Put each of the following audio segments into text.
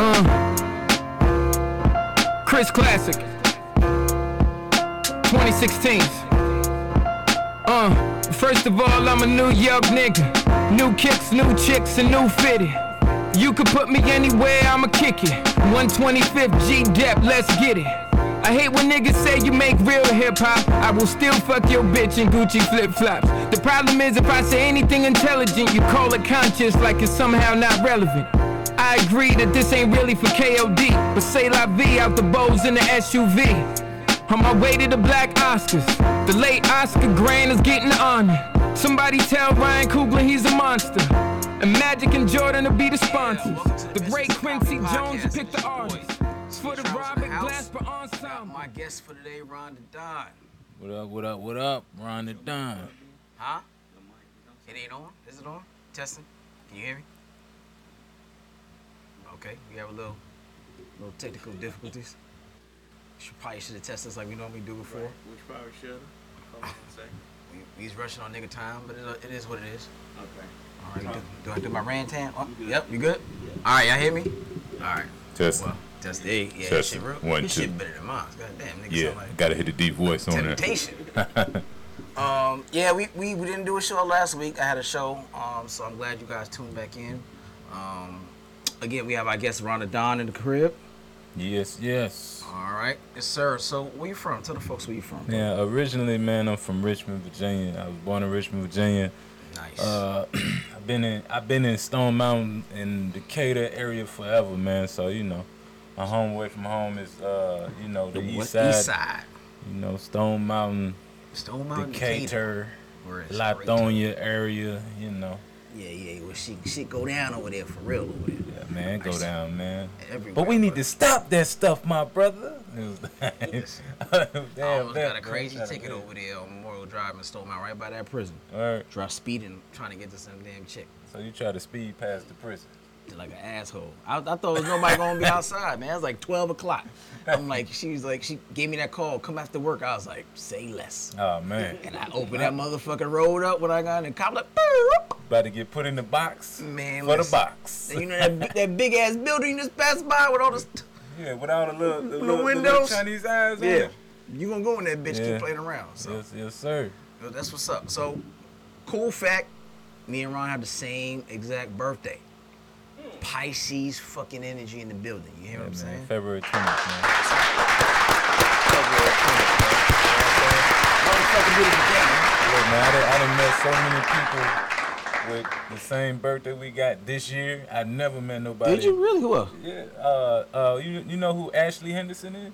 Uh. Chris Classic. 2016. Uh. First of all, I'm a New York nigga. New kicks, new chicks, and new fitted. You could put me anywhere, I'ma kick it. 125th G Dep, let's get it. I hate when niggas say you make real hip hop. I will still fuck your bitch in Gucci flip flops. The problem is if I say anything intelligent, you call it conscious like it's somehow not relevant. I agree that this ain't really for KOD, but say la vie out the bows in the SUV. On my way to the black Oscars, the late Oscar Grant is getting the honor. Somebody tell Ryan Coogler he's a monster. And Magic and Jordan will be the sponsors. The great Quincy Jones will pick the artist. For the Robert Glasper ensemble. My guest for today, Ron Da Don. What up, what up, what up? Ron the Don. Huh? It ain't on? Is it on? Testing? Can you hear me? Okay, we have a little little technical difficulties. Should, probably should have tested us like we normally do before. Which probably should? Hold on a second. We, we rushing on nigga time, but it, it is what it is. Okay. All right, do, do I do my rantan? Oh, yep, you good? Yeah. All right, y'all hear me? All right. Test. Well, test the eight. Yeah, this Testing. shit real. One, this two. shit better than mine. God damn, nigga Yeah, like gotta hit the deep voice on there. temptation. um, yeah, we, we, we didn't do a show last week. I had a show, um, so I'm glad you guys tuned back in. Um, again, we have our guest Ron Da Don in the crib. Yes, yes. All right, yes, sir. So where you from? Tell the folks where you from. Yeah, originally, man, I'm from Richmond, Virginia. I was born in Richmond, Virginia. Nice. Uh, I've been in I've been in Stone Mountain in Decatur area forever, man. So you know, my home away from home is uh, you know, the, east side. East side. You know, Stone Mountain, Stone Mountain, Decatur, it's Lithonia area. You know, Yeah, yeah. Well, she she go down over there for real over there. yeah, man, go down, man. Everywhere, But we need but- to stop that stuff, my brother. Listen, Damn, I almost got a bro. crazy ticket over there on Memorial Drive in Stone Mountain, right by that prison. All right. Drive speeding, trying to get to some damn chick. So you try to speed past the prison. like an asshole. I, I thought there was nobody gonna be outside, man. It was like 12 o'clock. I'm like, she was like, she gave me that call, come after work. I was like, say less. Oh man. And I opened that motherfucking road up when I got in the cop like. About to get put in the box man, for the box. You know that, that big ass building you just passed by with all this, Yeah, with all the little, the The little, the little windows? Chinese eyes. yeah. it. You gonna go in that bitch, Yeah. keep playing around. So Yes, yes, sir. Yo, that's what's up. So, cool fact, me and Ron have the same exact birthday. Hmm. Pisces fucking energy in the building. You hear Yeah, what I'm man. saying? February 20th, man. Motherfucking beautiful day, man. Look, man, I done, I done met so many people with the same birthday we got this year. I never met nobody. Did you really? Who else? Yeah. Uh, uh, you you know who Ashley Henderson is?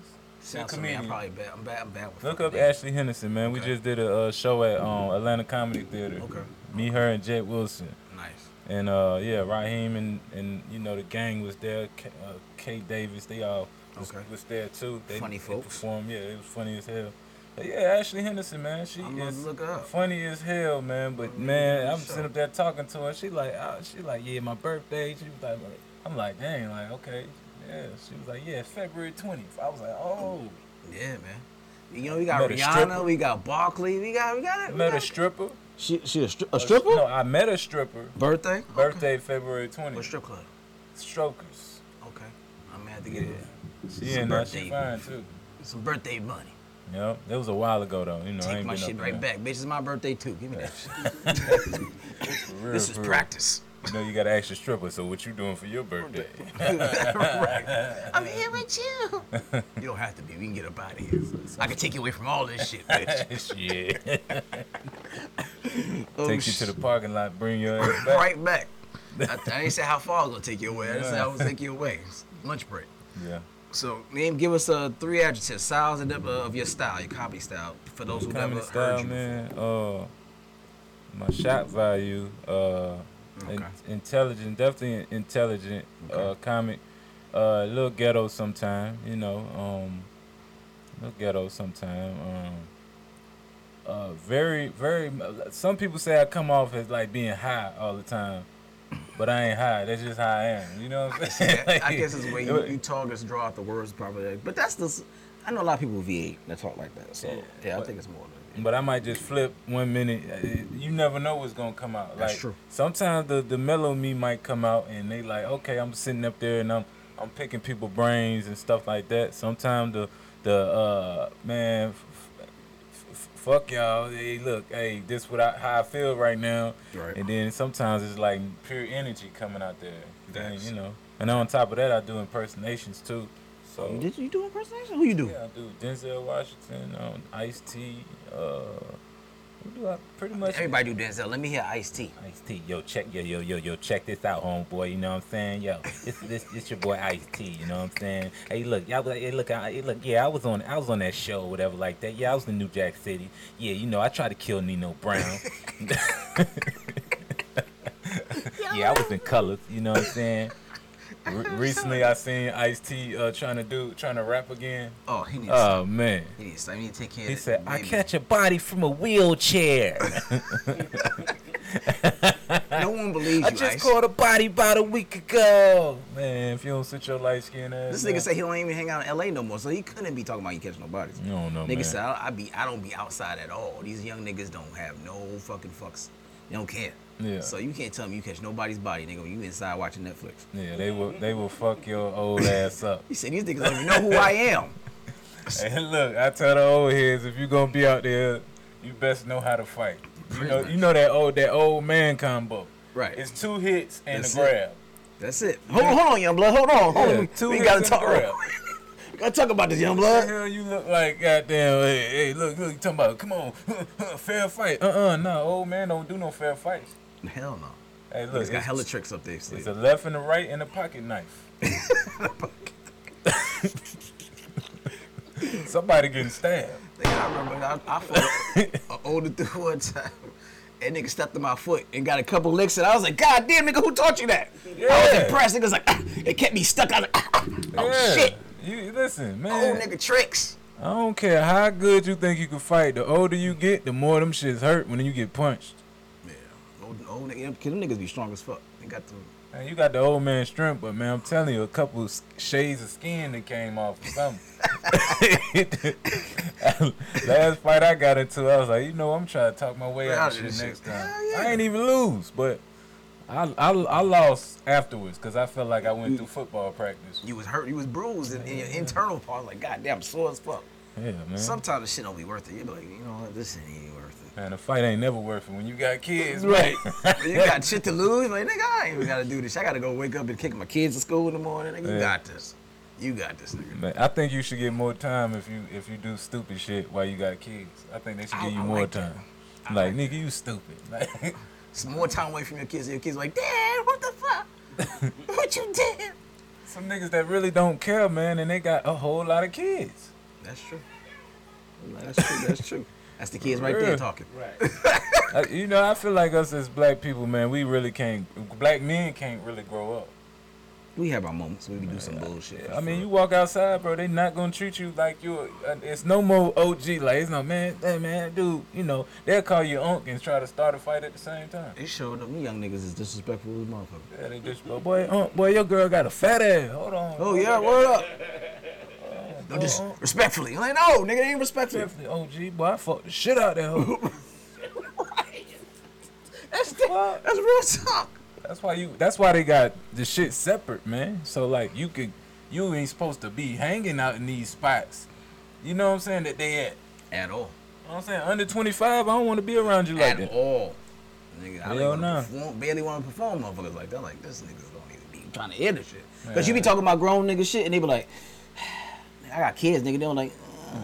To me, I'm probably bad. I'm bad. I'm bad with Look up. Ashley Henderson, man. We just did a uh, show at um, Atlanta Comedy Theater. Okay. Me, her, and Jet Wilson. Nice. And uh, yeah, Raheem and, and you know the gang was there. K, uh, Kate Davis, they all was, Okay. was there too. They, Funny they folks. Performed. Yeah, it was funny as hell. But yeah, Ashley Henderson, man, she I'm is look up. funny as hell, man. But man, I'm sure. sitting up there talking to her. She like, oh, she like, yeah, my birthday. She was like, I'm like, dang, like, okay, yeah. She was like, yeah, February 20th. I was like, oh, Yeah, man. You know, we got Met a Rihanna, we got Barkley, we got, we got it. we met a stripper. She, she a, stri- a stripper? No, I met a stripper. Birthday? Okay. Birthday February 20th. What strip club? Strokers. Okay. I'm gonna have to get it. She Some in there. She birthday. fine too. Some birthday money. Yep, that was a while ago though. You know, I Take ain't my shit right in back. Bitch, it's my birthday too. Give me that shit. real, This is real. practice. You know, you got ask your stripper. So what you doing for your birthday? right. I'm here with you. You don't have to be. We can get up out of here. I can take you away from all this shit, bitch. Shit. Oh, Takes you to the parking lot, bring your ass back. right back. I, I ain't say how far I was gonna take you away. I just said I was take you away. Lunch break. Yeah. So, name, give us uh, three adjectives, styles and of, of your style, your comedy style, for those who never Comedy heard style, you. man. Uh, my shot value. Uh, in- intelligent, definitely intelligent. Uh, comic. Uh, a little ghetto sometime. You know. Um, a little ghetto sometime. Um. Uh, very, very. Some people say I come off as like being high all the time, but I ain't high. That's just how I am. You know what I'm saying? Yeah, I guess it's the way you, you talk is draw out the words probably. But that's the. I know a lot of people with V8 that talk like that. So yeah, I but- think it's more than But I might just flip one minute. Uh, You never know what's gonna come out. That's like, true. Sometimes the the mellow me might come out, and they like, okay, I'm sitting up there and I'm I'm picking people brains and stuff like that. Sometimes the the uh man, fuck y'all. Hey, look, hey, this what I how I feel right now. Right. And then sometimes it's like pure energy coming out there. Then you know, and on top of that, I do impersonations too. So did you do impersonation? Who you do? yeah, I do Denzel Washington, um, Ice T. Uh, who do I pretty much Everybody do Denzel. Let me hear Ice T. Ice T, yo, check, yo, yo, yo, yo, check this out, homeboy. You know what I'm saying? Yo, this, this, this your boy Ice T. You know what I'm saying? Hey, look, y'all, hey, look, I, hey, look, yeah, I was on, I was on that show, or whatever, like that. Yeah, I was in New Jack City. Yeah, you know, I tried to kill Nino Brown. yeah, I was in colors. You know what I'm saying? Re- recently, I seen Ice T uh, trying to do, trying to rap again. Oh, he needs. Oh man. he needs. I need to take care. Of. He said, "I catch a body from a wheelchair." No one believes you. I just Ice. caught a body about a week ago. Man, if you don't sit your light skin ass. This nigga say he don't even hang out in L.A. no more, so he couldn't be talking about you catching no bodies. No, no, man. Nigga man. said I, I be I don't be outside at all. These young niggas don't have no fucking fucks. They don't care. Yeah. So you can't tell me you catch nobody's body, nigga. When you inside watching Netflix. Yeah, they will. They will fuck your old ass up. He said these niggas don't even know who I am. Hey, look, I tell the old heads if you gonna be out there, you best know how to fight. You know, you know that old that old man combo. Right. It's two hits and That's a grab. That's it. Hold on, hold on, young blood. Hold on, hold Yeah, on. We, two we gotta and talk. grab. we gotta talk about this, young The blood. hell you look like goddamn hey, hey look look you talking about come on fair fight uh uh no old man don't do no fair fights Hell no. hey look He's got hella tricks up there. it's a left and a right and a pocket knife somebody getting stabbed Nigga, I remember I, I fought an older dude one time. That nigga stepped on my foot and got a couple licks, and I was like, God damn, nigga, who taught you that? Yeah. I was impressed. Niggas like, ah, it kept me stuck. I was like, ah, oh Yeah. shit. you listen man. Old nigga tricks. I don't care how good you think you can fight the older you get the more them shits hurt when you get punched. Old, old nigga, cause them niggas be strong as fuck. They got the. Man, you got the old man strength, but man, I'm telling you, a couple s- shades of skin that came off or something. Last fight I got into, I was like, you know, I'm trying to talk my way out of this next shit. time. Hell yeah. I ain't even lose, but I I, I lost afterwards because I felt like I went through football practice. You was hurt. You was bruised in, in your internal part. Like, God damn, sore as fuck. Yeah, man. Sometimes the shit don't be worth it. You be like, you know what? This ain't even worth it. Man, the fight ain't never worth it when you got kids, Right. you got shit to lose. Like, nigga, I ain't even gotta do this. I gotta go wake up and kick my kids to school in the morning. Nigga, you Yeah. got this. You got this, nigga. Man, I think you should get more time if you if you do stupid shit while you got kids. I think they should I- give you I more like time. Like, like nigga, you stupid. Like, Some more time away from your kids. Your kids like, Dad, what the fuck? what you did? some niggas that really don't care, man, and they got a whole lot of kids. That's true. That's true. That's true. That's the kids right there talking. Right. Uh, you know, I feel like us as black people, man, we really can't. Black men can't really grow up. We have our moments where we do some bullshit. I mean, you walk outside, bro, they not gonna treat you like you're. Uh, it's no more OG. Like it's no man, hey man, dude. You know, they'll call you unk and try to start a fight at the same time. They showed them young niggas is disrespectful as motherfucker. Yeah, they just go, boy, unk, boy, your girl got a fat ass. Hold on. Oh yeah, word up. No, just oh. respectfully. I'm like, no, nigga, they ain't respectful. Definitely OG, boy. I fucked the shit out that hoe. That's the, that's real talk. That's why you. That's why they got the shit separate, man. So like you could, you ain't supposed to be hanging out in these spots. You know what I'm saying? That they at. At all. You know what I'm saying? Under 25, I don't want to be around you like At that. all. Nigga, I Hell don't nah. even perform, barely want to perform motherfuckers like that. Like, this niggas don't even be trying to hear the shit. Because you be talking about grown nigga shit and they be like, I got kids, nigga. They don't like, uh,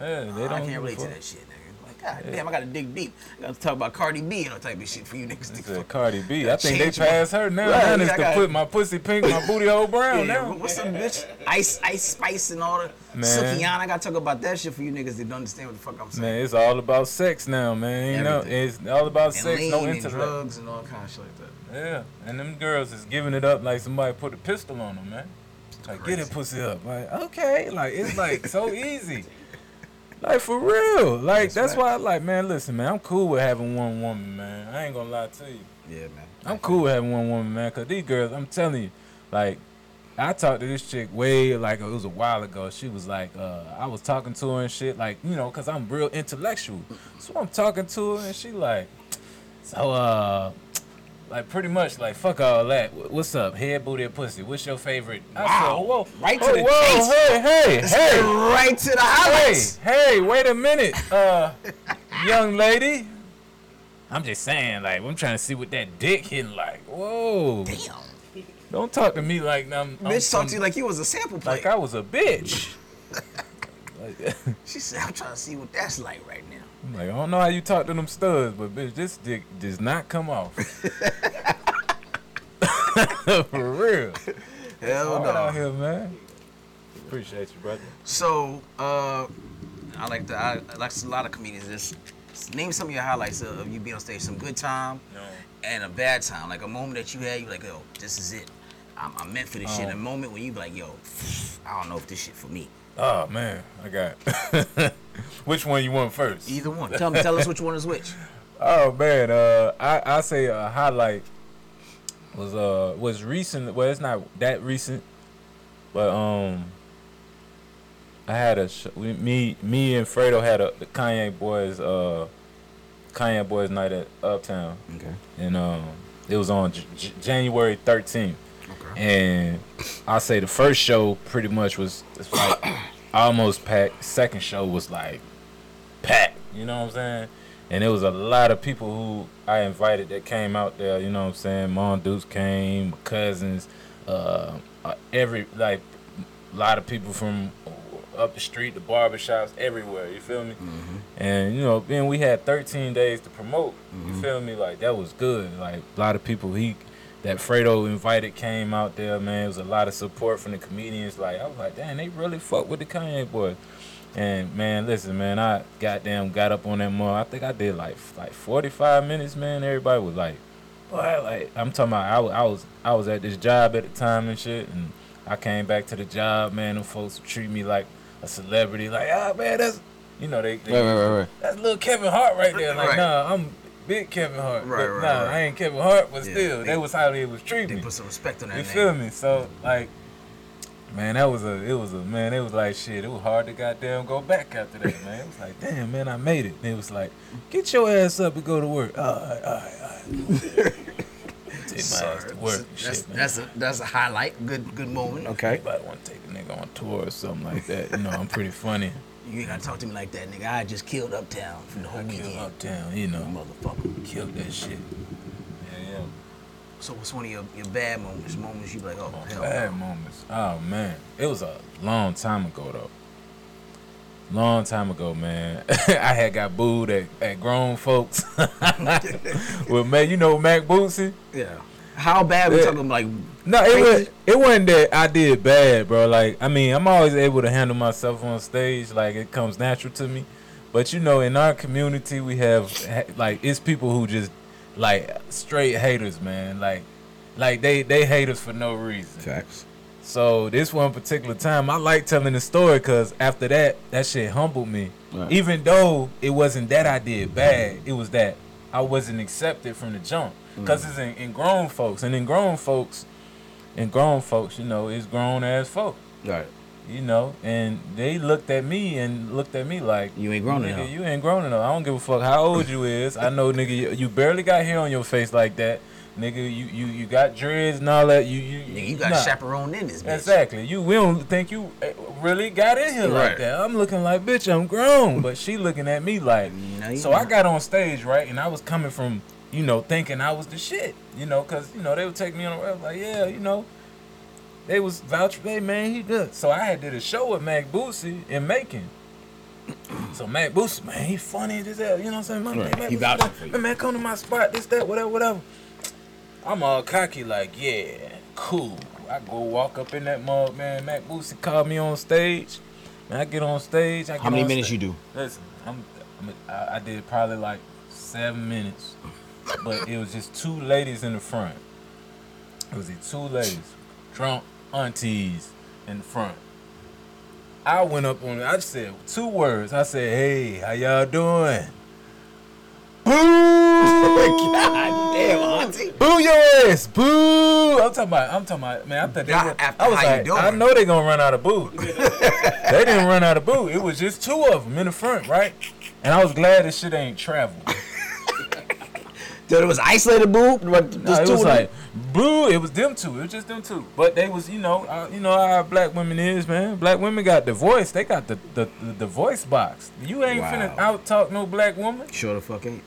Yeah, yeah, they don't. I can't relate to that shit, nigga. Like, God damn, I gotta dig deep. I gotta talk about Cardi B and all type of shit for you niggas to. Cardi B. I think they my- passed her now. Right, now it's I to got- put my pussy pink, my booty hole brown Yeah, now. what's up, bitch? Ice, Ice Spice and all the Man. Sukihana. I gotta talk about that shit for you niggas that don't understand what the fuck I'm saying. Man, it's all about sex now, man. You know, it's all about and sex, lean no and drugs and all kind of shit like that. Yeah, and them girls is giving it up like somebody put a pistol on them, man. Like, get it pussy up. Like, okay, like it's like so easy. Like for real. Like That's that's right. why I like, man. Listen, man, I'm cool with having one woman, man. I ain't gonna lie to you. Yeah, man. I'm cool with having one woman, man. Cause these girls, I'm telling you, like, I talked to this chick way like it was a while ago. She was like, uh, I was talking to her and shit, like, you know, cause I'm real intellectual. So I'm talking to her and she like, so uh, like pretty much like fuck all that. What's up, head, booty, or pussy? What's your favorite? Wow. said, whoa, Right to oh, the whoa, hey, hey, hey, Right to the hey, highlights. hey, wait a minute, uh, young lady. I'm just saying, like, I'm trying to see what that dick hitting like. Whoa, Damn. don't talk to me like I'm, I'm Bitch some- talked to you like you was a sample plate. like I was a bitch. like, she said, I'm trying to see what that's like right now. I'm like, I don't know how you talk to them studs, but bitch, this dick does not come off. For real. Hell Hard out no. here, man. Appreciate you, brother. So, uh, I like to, I, like a lot of comedians. Just name some of your highlights of, of you being on stage. Some good time No. and a bad time. Like a moment that you had, you like, yo, this is it. I'm, I'm meant for this shit. Oh. A moment when you be like, yo, I don't know if this shit for me. Oh man, I got. which one you want first? Either one. Tell me, tell us which one is which. Oh man, uh, I I say a highlight was uh was recent. Well, it's not that recent, but um, I had a sh- we, me me and Fredo had a the Cognac boys uh Cognac boys night at Uptown, Okay. and um it was on J- J- January thirteenth. And I say the first show pretty much was like almost packed. Second show was like packed. You know what I'm saying? And there was a lot of people who I invited that came out there. You know what I'm saying? Mon Dukes came, cousins, uh, uh, every like a lot of people from up the street, the barbershops, everywhere. You feel me? And you know, then we had 13 days to promote. You feel me? Like that was good. Like a lot of people he that Fredo invited came out there, man. It was a lot of support from the comedians. Like I was like, damn, they really fuck with the Cognac boy. And man, listen, man, I goddamn got up on that mug. I think I did like like 45 minutes, man. Everybody was like, boy, like I'm talking about. I was I was I was at this job at the time and shit, and I came back to the job, man. And folks treat me like a celebrity, like, ah, man, that's you know they, they right. that's little Kevin Hart right there. Like, Right. nah, I'm big Kevin Hart. Right, but right, nah, right. I ain't Kevin Hart, but Yeah, still, they- that was how they was treating They me. put some respect on that You name. feel me? So like, man, that was a, it was a, man, it was like shit. It was hard to goddamn go back after that, man. It was like, damn, man, I made it. And it was like, get your ass up and go to work. All right, all right, all right. Take my ass to work. That's, shit, man. that's a that's a highlight. Good good moment. Okay. Anybody want to take a nigga on tour or something like that? You know, I'm pretty funny. You ain't gotta talk to me like that, nigga. I just killed Uptown for the whole I killed weekend. uptown, you know, Motherfucker. killed that shit. Yeah, yeah. So what's one of your, your bad moments? Moments you be like, oh hell. Bad moments. Oh man, it was a long time ago though. Long time ago, man. I had got booed at, at grown folks. well, man, you know Mac Bootsy. Yeah. How bad we Yeah. talking like? No, it was it wasn't that I did bad, bro. Like I mean, I'm always able to handle myself on stage. Like it comes natural to me. But you know, in our community, we have like it's people who just like straight haters, man. Like like they they hate us for no reason. Facts. So this one particular time, I like telling the story because after that, that shit humbled me. Right. Even though it wasn't that I did bad, it was that I wasn't accepted from the jump. Because it's in, in grown folks, and in grown folks, in grown folks, you know, it's grown ass folk, Right. you know, and they looked at me and looked at me like, You ain't grown enough. you ain't grown enough. I don't give a fuck how old you is. I know, nigga, you, you barely got hair on your face like that. Nigga, you you, you got dreads and all that. You you Nigga, you got nah. chaperone in this bitch. Exactly. You we don't think you eh, really got in here Right. like that. I'm looking like bitch, I'm grown, but she looking at me like. No, so I got on stage right, and I was coming from you know thinking I was the shit, you know, cause you know they would take me on the road like yeah, you know. They was vouch, hey man, he good. So I had did a show with Mac Boosie in Macon. So Mac Boosie, man, he funny as hell. You know what I'm saying? My Right. man, Mac He Boosie, for you. Man, man, come to my spot, this, that, whatever, whatever. I'm all cocky, like, yeah, cool. I go walk up in that mug, man. Mac Boosie called me on stage. Man, I get on stage. I get How many minutes you do? Listen, I'm, I'm I, I did probably like seven minutes, but it was just two ladies in the front. It was these two ladies, drunk aunties in the front. I went up on it. I said two words. I said, "Hey, how y'all doing?" Boo! God damn, auntie. Boo your ass! Boo! I'm talking about. I'm talking about. Man, I thought they were. I was how you like, doing. I know they gonna run out of boo. they didn't run out of boo. It was just two of them in the front, right? And I was glad this shit ain't travel. Dude, it was isolated boo. But No, it was like boo. It was them two. It was just them two. But they was, you know, uh, you know how black women is, man. Black women got the voice. They got the the, the, the voice box. You ain't Wow. finna out talk no black woman sure the fuck ain't.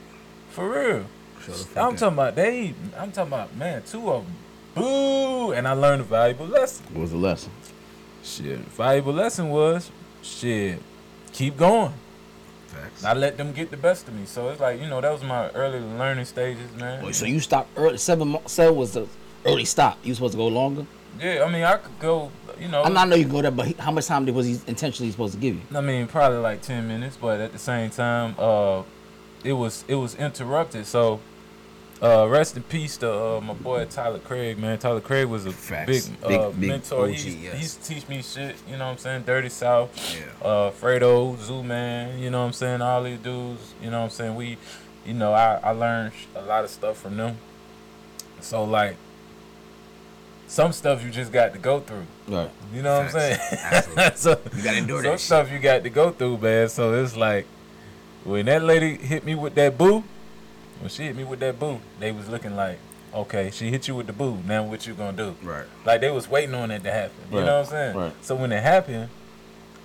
for real. Sure the fuck I'm ain't. talking about they. I'm talking about man, two of them. Boo, and I learned a valuable lesson. What was the lesson? Shit, valuable lesson was shit. Keep going. Facts. I let them get the best of me. So it's like you know that was my early learning stages, man. Wait, so you stopped early. Seven. mo- Seven was the early stop. You supposed to go longer. Yeah, I mean I could go. You know, I'm not know you go there, but he, how much time was he intentionally supposed to give you? I mean, probably like ten minutes, but at the same time, uh, it was it was interrupted. So, uh, rest in peace to uh, my boy Tyler Craig, man. Tyler Craig was a Facts. big, Big- uh, big mentor. OG, he, yes. he used to teach me shit. You know what I'm saying? Dirty South, Yeah. uh, Fredo, Zoo Man. You know what I'm saying? All these dudes. You know what I'm saying? We, you know, I I learned a lot of stuff from them. So like. Some stuff you just got to go through. Right. You know what I'm saying? Facts. So You gotta endure some that shit. stuff you got to go through, man. So it's like when that lady hit me with that boo, when she hit me with that boo, they was looking like, okay, she hit you with the boo. Now what you gonna do? Right. Like they was waiting on it to happen. You know what I'm saying? right. So when it happened,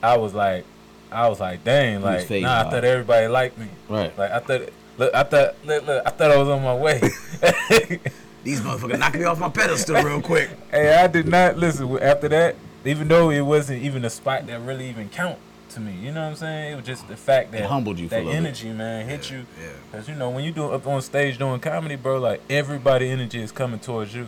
I was like, I was like, dang, like nah, I thought everybody liked me. Right. Like I thought, look, I thought, look, look, I thought I was on my way. These motherfuckers knocked me off my pedestal real quick. Hey, I did not listen. After that, even though it wasn't even a spot that really even count to me, you know what I'm saying? It was just the fact that It humbled you that little bit. energy, man, hit you. yeah. Cause you know when you do up on stage doing comedy, bro, like everybody energy is coming towards you.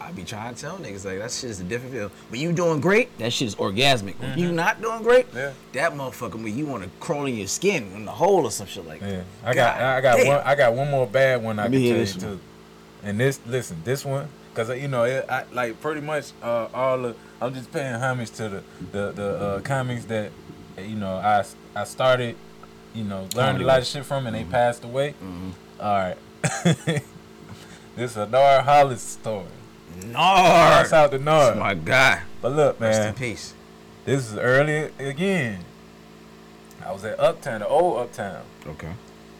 I be trying to tell niggas like that shit is a different feel. When you doing great, that shit is orgasmic. When you not doing great, Mm-hmm. Yeah. that motherfucker when you want to crawl in your skin in the hole or some shit like that. Yeah. I got, I got damn. one, I got one more bad one I Let can tell you too. one. And this, listen, this one, cause uh, you know, it, I like pretty much uh, all the. I'm just paying homage to the the the uh, comics that you know I I started, you know, learned a lot of shit from, and they mm-hmm. passed away. Mm-hmm. All right, this is a Nard Hollis story. Nard. Shouts out to Nar. My God. But look, Rest in man, peace. this is early again. I was at Uptown, the old Uptown. Okay.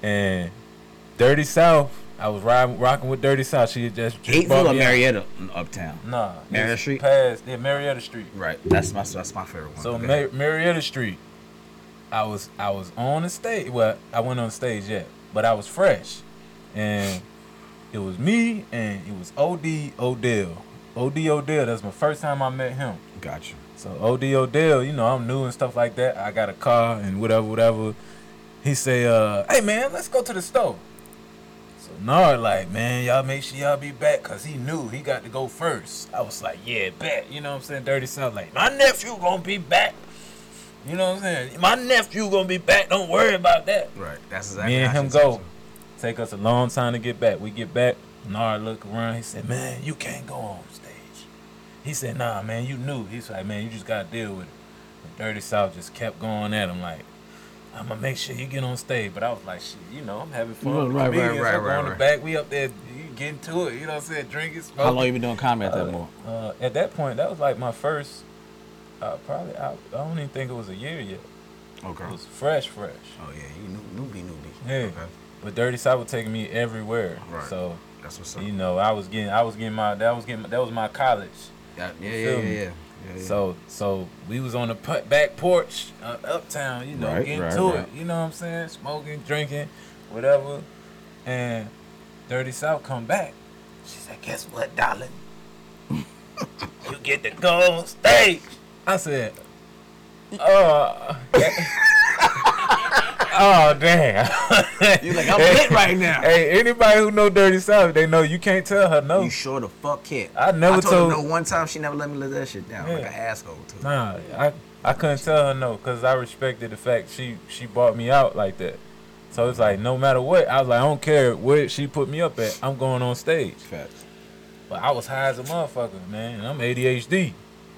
and Dirty South. I was riding, rocking with Dirty South. She just, just Hapeville or. Marietta Uptown? Nah, Marietta Street? Past yeah, Marietta Street. Right. That's my that's my favorite one. So. Mar- Marietta Street. I was I was on the stage. Well, I wasn't on stage yet, but I was fresh, and it was me and it was Od Odell. Od Odell. That's my first time I met him. Gotcha. So OD Odell, you know, I'm new and stuff like that. I got a car and whatever, whatever. He say, uh, hey man, let's go to the store. Nard like, man, y'all make sure y'all be back, cause he knew he got to go first. I was like, yeah, bet. You know what I'm saying? Dirty South, like, my nephew gonna be back. You know what I'm saying? My nephew gonna be back. Don't worry about that. Right. That's exactly. Me and him go. Take us a long time to get back. We get back. Nard look around. He said, "Man, you can't go on stage." He said, "Nah, man, you knew." He's like, "Man, you just gotta deal with it." And Dirty South just kept going at him like, "I'm gonna make sure you get on stage." But I was like, "Shit, you know, I'm having fun." Right, right, comedians. right, I'm right, on the right. back. We up there, you getting to it. You know what I'm saying? Drinking, smoking. How long you been doing comedy at that moment? Uh, at that point, that was like my first. Uh, probably, I, I don't even think it was a year yet. Okay. It was fresh, fresh. Oh yeah, you new, newbie, newbie. Yeah. Okay. But Dirty South was taking me everywhere. Right. So That's what's up. you know, I was getting, I was getting my, that was getting, that was my college. Yeah, yeah, yeah, yeah, yeah, yeah. So, so we was on the back porch, uh, uptown, you know, Right, getting right, to right. it. You know what I'm saying? Smoking, drinking, whatever. And Dirty South come back. She said, "Guess what, darling? you get to go on stage." I said, "Oh." Oh damn! You like, I'm lit right now. Hey, anybody who know Dirty South, they know you can't tell her no. You sure the fuck can't. I never I told, told- her no one time she never let me let that shit down. Like Yeah. an asshole too. Nah, I I couldn't tell her no because I respected the fact she she bought me out like that. So it's like no matter what, I was like I don't care where she put me up at, I'm going on stage. Facts. But I was high as a motherfucker, man. And I'm ADHD.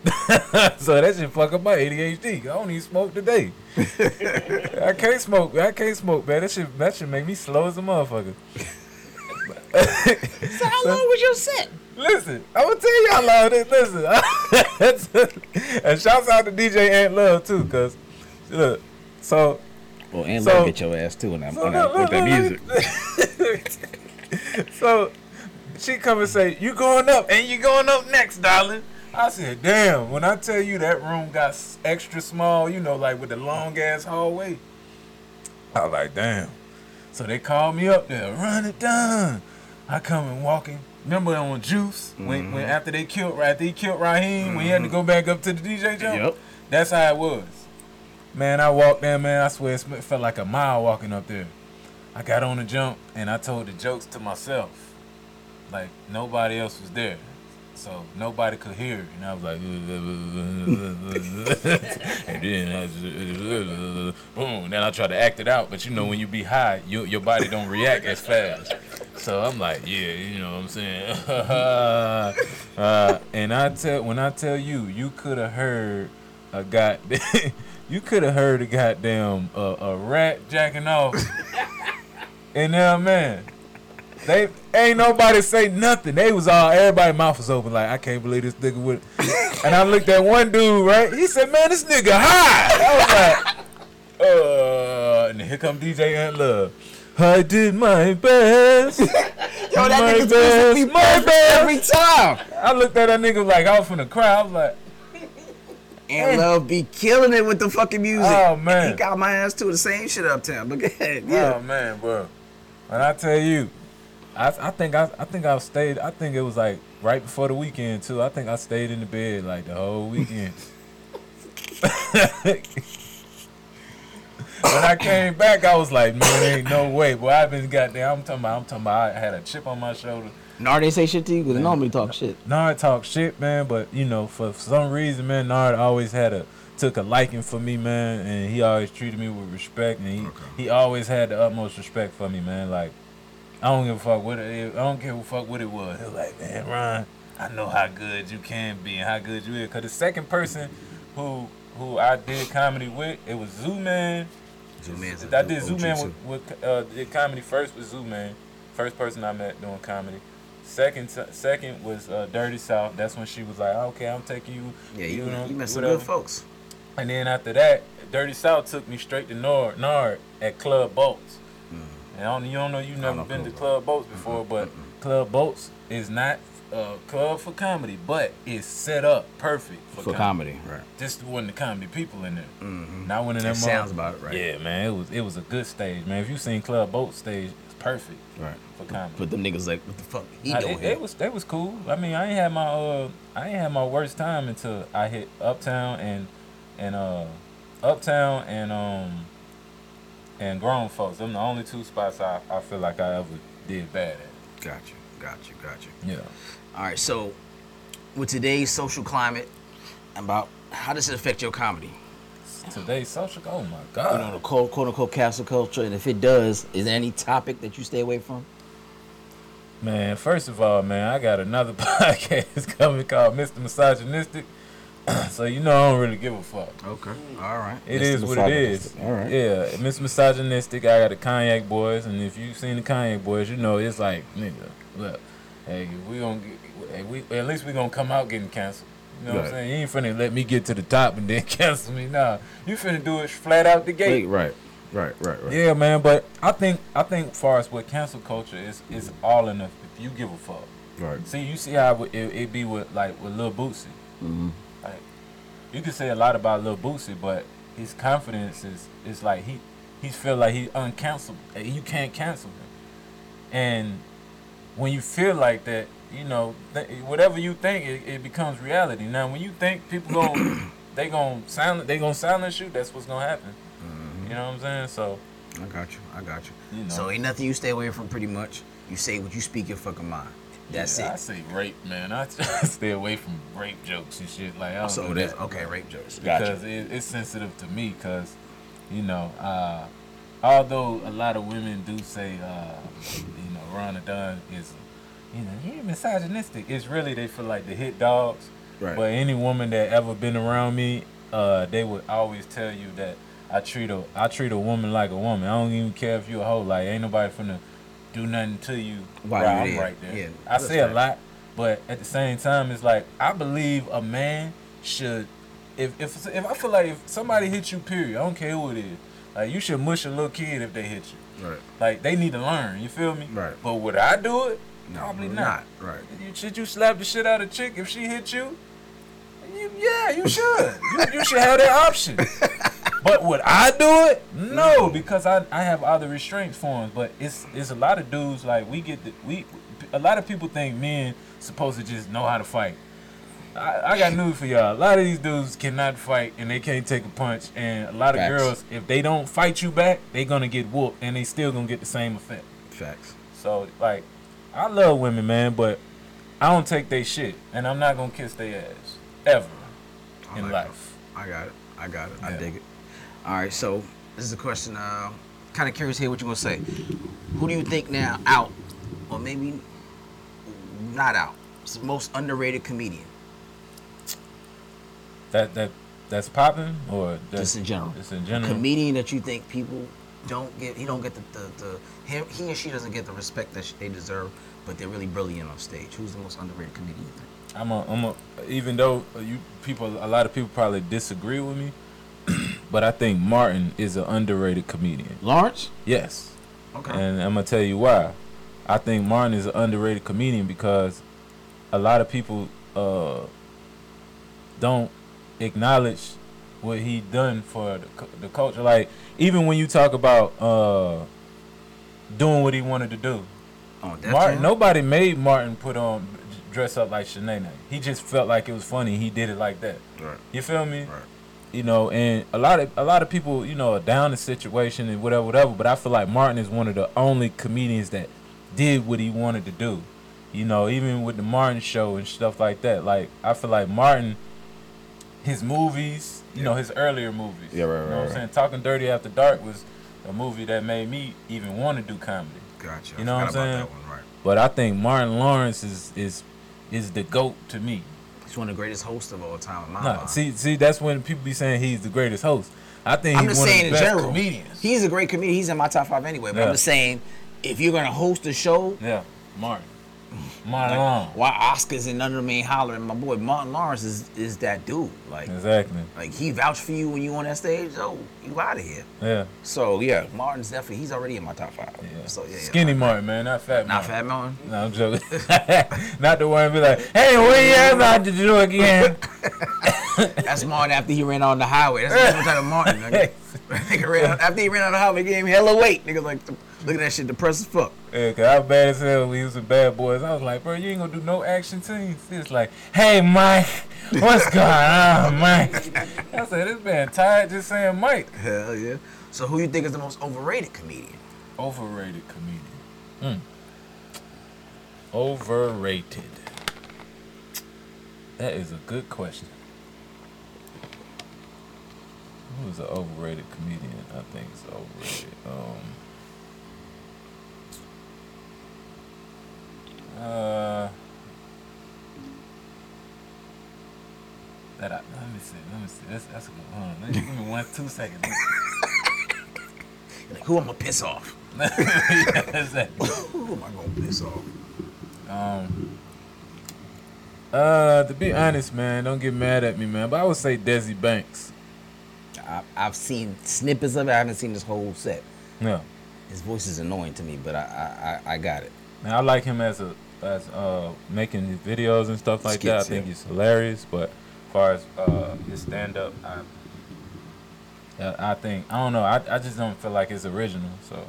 so that shit fuck up my ADHD. I don't even smoke today. I can't smoke. I can't smoke, man. That shit that should make me slow as a motherfucker. So how long was your set? Listen, I'm gonna tell y'all all this. Listen, and shouts out to DJ Ant Love too, cause look, so Well, and So- love get your ass too when I'm so when I look, with that music. so she come and say, "You going up, and you going up next, darling." I said, "Damn!" When I tell you that room got extra small, you know, like with the long ass hallway. I was like, "Damn!" So they called me up there, run it down. I come and walking. Remember on Juice when, when mm-hmm. after they killed after he killed Raheem when he had to go mm-hmm. back up to the DJ jump. Yep. That's how it was. Man, I walked there, man. I swear it felt like a mile walking up there. I got on the jump and I told the jokes to myself. Like nobody else was there. So nobody could hear it. And I was like, and then I just, boom. Then I try to act it out. But you know, when you be high, you, your body don't react as fast. So I'm like, yeah, you know what I'm saying? uh, and I tell, when I tell you, you could have heard a god, you could have heard a goddamn uh, a rat jacking off. and now, man, they ain't nobody say nothing. They was all everybody mouth was open like I can't believe this nigga would. and I looked at one dude right. He said, "Man, this nigga high." I was like, "Uh," and here come DJ Ant Love. I did my best. Yo, my that nigga's best, be my best. every time. I looked at that nigga like I was from the crowd. I was like, Ant Love be killing it with the fucking music. Oh, man. He got my ass to the same shit uptown. Ahead. Yeah. Oh man, bro. When I tell you, I I think I I think I stayed. I think it was like right before the weekend too. I think I stayed in the bed like the whole weekend. when I came back, I was like, man, ain't no way. Boy, I've been goddamn. I'm talking about. I'm talking about. I had a chip on my shoulder. Nard ain't say shit to you because they normally talk shit. Nard talk shit, man, but you know, for some reason, man, Nard always had a took a liking for me, man, and he always treated me with respect, and he he always had the utmost respect for me, man. Like I don't give a fuck what it, I don't give a fuck what it was. He was like, man, Ron, I know how good you can be and how good you is. Cause the second person who who I did comedy with, it was Zoo Man. Zoo Man's I did Zoo Man with, with uh, did comedy first with Zoo Man. First person I met doing comedy. Second, second was uh, Dirty South. That's when she was like, "Okay, I'm taking you." Yeah, you, know, you met some good folks. And then after that, Dirty South took me straight to Nard, Nard at Club Boats. And I don't, you don't know, you've never been to Club Boats before, but Club Boats is not a club for comedy, but it's set up perfect for, For comedy, right. Just wasn't the comedy people in there. Mm-hmm. Not one of them. That sounds about it, right. Yeah, man, it was it was a good stage, man. If you seen Club Boat stage, it's perfect Right. for comedy. But them niggas like, what the fuck? He Nah, doing here? they was they was cool. I mean, I ain't had my uh, I ain't had my worst time until I hit Uptown and and uh, Uptown and um, and Grown Folks. Them the only two spots I, I feel like I ever did bad at. Got you, got you, got you. Yeah. All right, so with today's social climate, about how does it affect your comedy? Today's social. Oh my God. You know, the quote, quote unquote cancel culture, and if it does, is there any topic that you stay away from? Man, first of all, man, I got another podcast coming called Mr. Misogynistic. so you know I don't really give a fuck. Okay, all right. It is what it is. All right. Yeah, Miss Misogynistic. I got the Cognac Boys, and if you've seen the Cognac Boys, you know it's like nigga. Look, hey, we gonna get, hey, we at least we gonna come out getting canceled. You know what I'm saying? You ain't finna let me get to the top and then cancel me. Nah, you finna do it flat out the gate. right, right, right, right. Yeah, man. But I think I think far as with cancel culture is is all enough if you give a fuck. Right. See, you see how it, it, it be with like with Lil Boosie. Mm-hmm. Like, you can say a lot about Lil Boosie, but his confidence is is like he he feel like he uncancelable. You can't cancel him. And when you feel like that, you know, th- whatever you think, it, it becomes reality. Now, when you think people going they gonna silence they gonna silence you, that's what's gonna happen. Mm-hmm. You know what I'm saying? So I got you. I got you. You know. So ain't nothing you stay away from. Pretty much, you say what you speak your fucking mind. That's yeah, I say rape, man. I stay away from rape jokes and shit. Like I don't So that. okay. Rape jokes. because Gotcha. it, it's sensitive to me because you know uh, although a lot of women do say uh, you know Ron Dunn is you know he misogynistic it's really they feel like the hit dogs Right. but any woman that ever been around me uh, they would always tell you that I treat a I treat a woman like a woman I don't even care if you a hoe like ain't nobody finna do nothing to you While while I'm right there Yeah, I say a lot but at the same time it's like I believe a man should if if if I feel like if somebody hits you, period, I don't care who it is. Like you should mush a little kid if they hit you. Right. Like they need to learn. You feel me? Right. But would I do it? No, Probably not. not. Right. You, should you slap the shit out of chick if she hit you? you yeah, you should. you, you should have that option. But would I do it? No, mm-hmm. because I, I have other restraints forms. But it's it's a lot of dudes like we get the, we a lot of people think men supposed to just know how to fight. I, I got news for y'all. A lot of these dudes cannot fight and they can't take a punch. And a lot of Facts. girls, if they don't fight you back, they gonna get whooped and they still gonna get the same effect. Facts. So like, I love women, man, but I don't take their shit, and I'm not gonna kiss their ass ever I in like life. I got it. I got it. I dig it. All right. So this is a question. Uh, kind of curious to hear what you're gonna say. Who do you think now out, or maybe not out? is the most underrated comedian, That that that's popping or that's, just in general. Just in general. comedian that you think people don't get. He don't get the the, the him, he or she doesn't get the respect that they deserve, but they're really brilliant on stage. Who's the most underrated comedian? You think? I'm a, I'm a, even though you people, a lot of people probably disagree with me, but I think Martin is an underrated comedian. Lawrence. Yes. Okay. And I'm gonna tell you why. I think Martin is an underrated comedian because a lot of people uh, don't acknowledge what he done for the, the culture. Like even when you talk about uh, doing what he wanted to do, oh, Martin. Nobody made Martin put on dress up like Shanae. He just felt like it was funny. He did it like that. Right. You feel me? Right. You know, and a lot of a lot of people, you know, are down the situation and whatever, whatever. But I feel like Martin is one of the only comedians that did what he wanted to do. You know, even with the Martin show and stuff like that. Like I feel like Martin, his movies, you know, his earlier movies. Yeah, right, right. You know right, what I'm right. saying? Talking Dirty After Dark was a movie that made me even want to do comedy. Gotcha. You know what I'm saying? that one. Right. But I think Martin Lawrence is is is the goat to me. He's one of the greatest hosts of all time. In my Nah, mind. see, see, that's when people be saying he's the greatest host. I think I'm he's just one saying of the in best general. comedians. He's a great comedian. He's in my top five anyway. But Yeah. I'm just saying, if you're gonna host a show, yeah, Martin. Martin Lawrence. why Oscars and them ain't hollering? My boy Martin Lawrence is is that dude. Like, Exactly. like he vouched for you when you on that stage. Oh, you out of here. Yeah. So yeah, Martin's definitely he's already in my top five. yeah. So yeah, yeah. Skinny Martin, man, not fat. Not Martin. Fat Martin. No, I'm joking. not the one be like, hey, what you about to do again? That's Martin after he ran on the highway. That's different type of Martin. Nigga. Nigga ran, after he ran on the highway, he gave him hella weight. Nigga like, look at that shit, depressed as fuck. Yeah, cause I was bad as hell when we was in Bad Boys. I was like, bro, you ain't gonna do no action scenes. It's like, hey, Mike, what's going on, Mike? I said, this man tired just saying Mike. Hell yeah. So who you think is the most overrated comedian? Overrated comedian. Hmm. Overrated. That is a good question. Who is an overrated comedian? I think is overrated. Um. Uh. That I, let me see. Let me see. That's that's a good one. Let me, give me one, two seconds. Like, who am I piss off? That's that. Who am I gonna piss off? Um. Uh, to be honest, man, don't get mad at me, man. But I would say Desi Banks. I, I've seen snippets of it. I haven't seen this whole set. Yeah. His voice is annoying to me, but I I, I, I got it. Now I like him as a as uh making his videos and stuff like that. I think yeah. he's hilarious. But as far as uh his stand up, I uh, I think I don't know. I, I just don't feel like it's original. So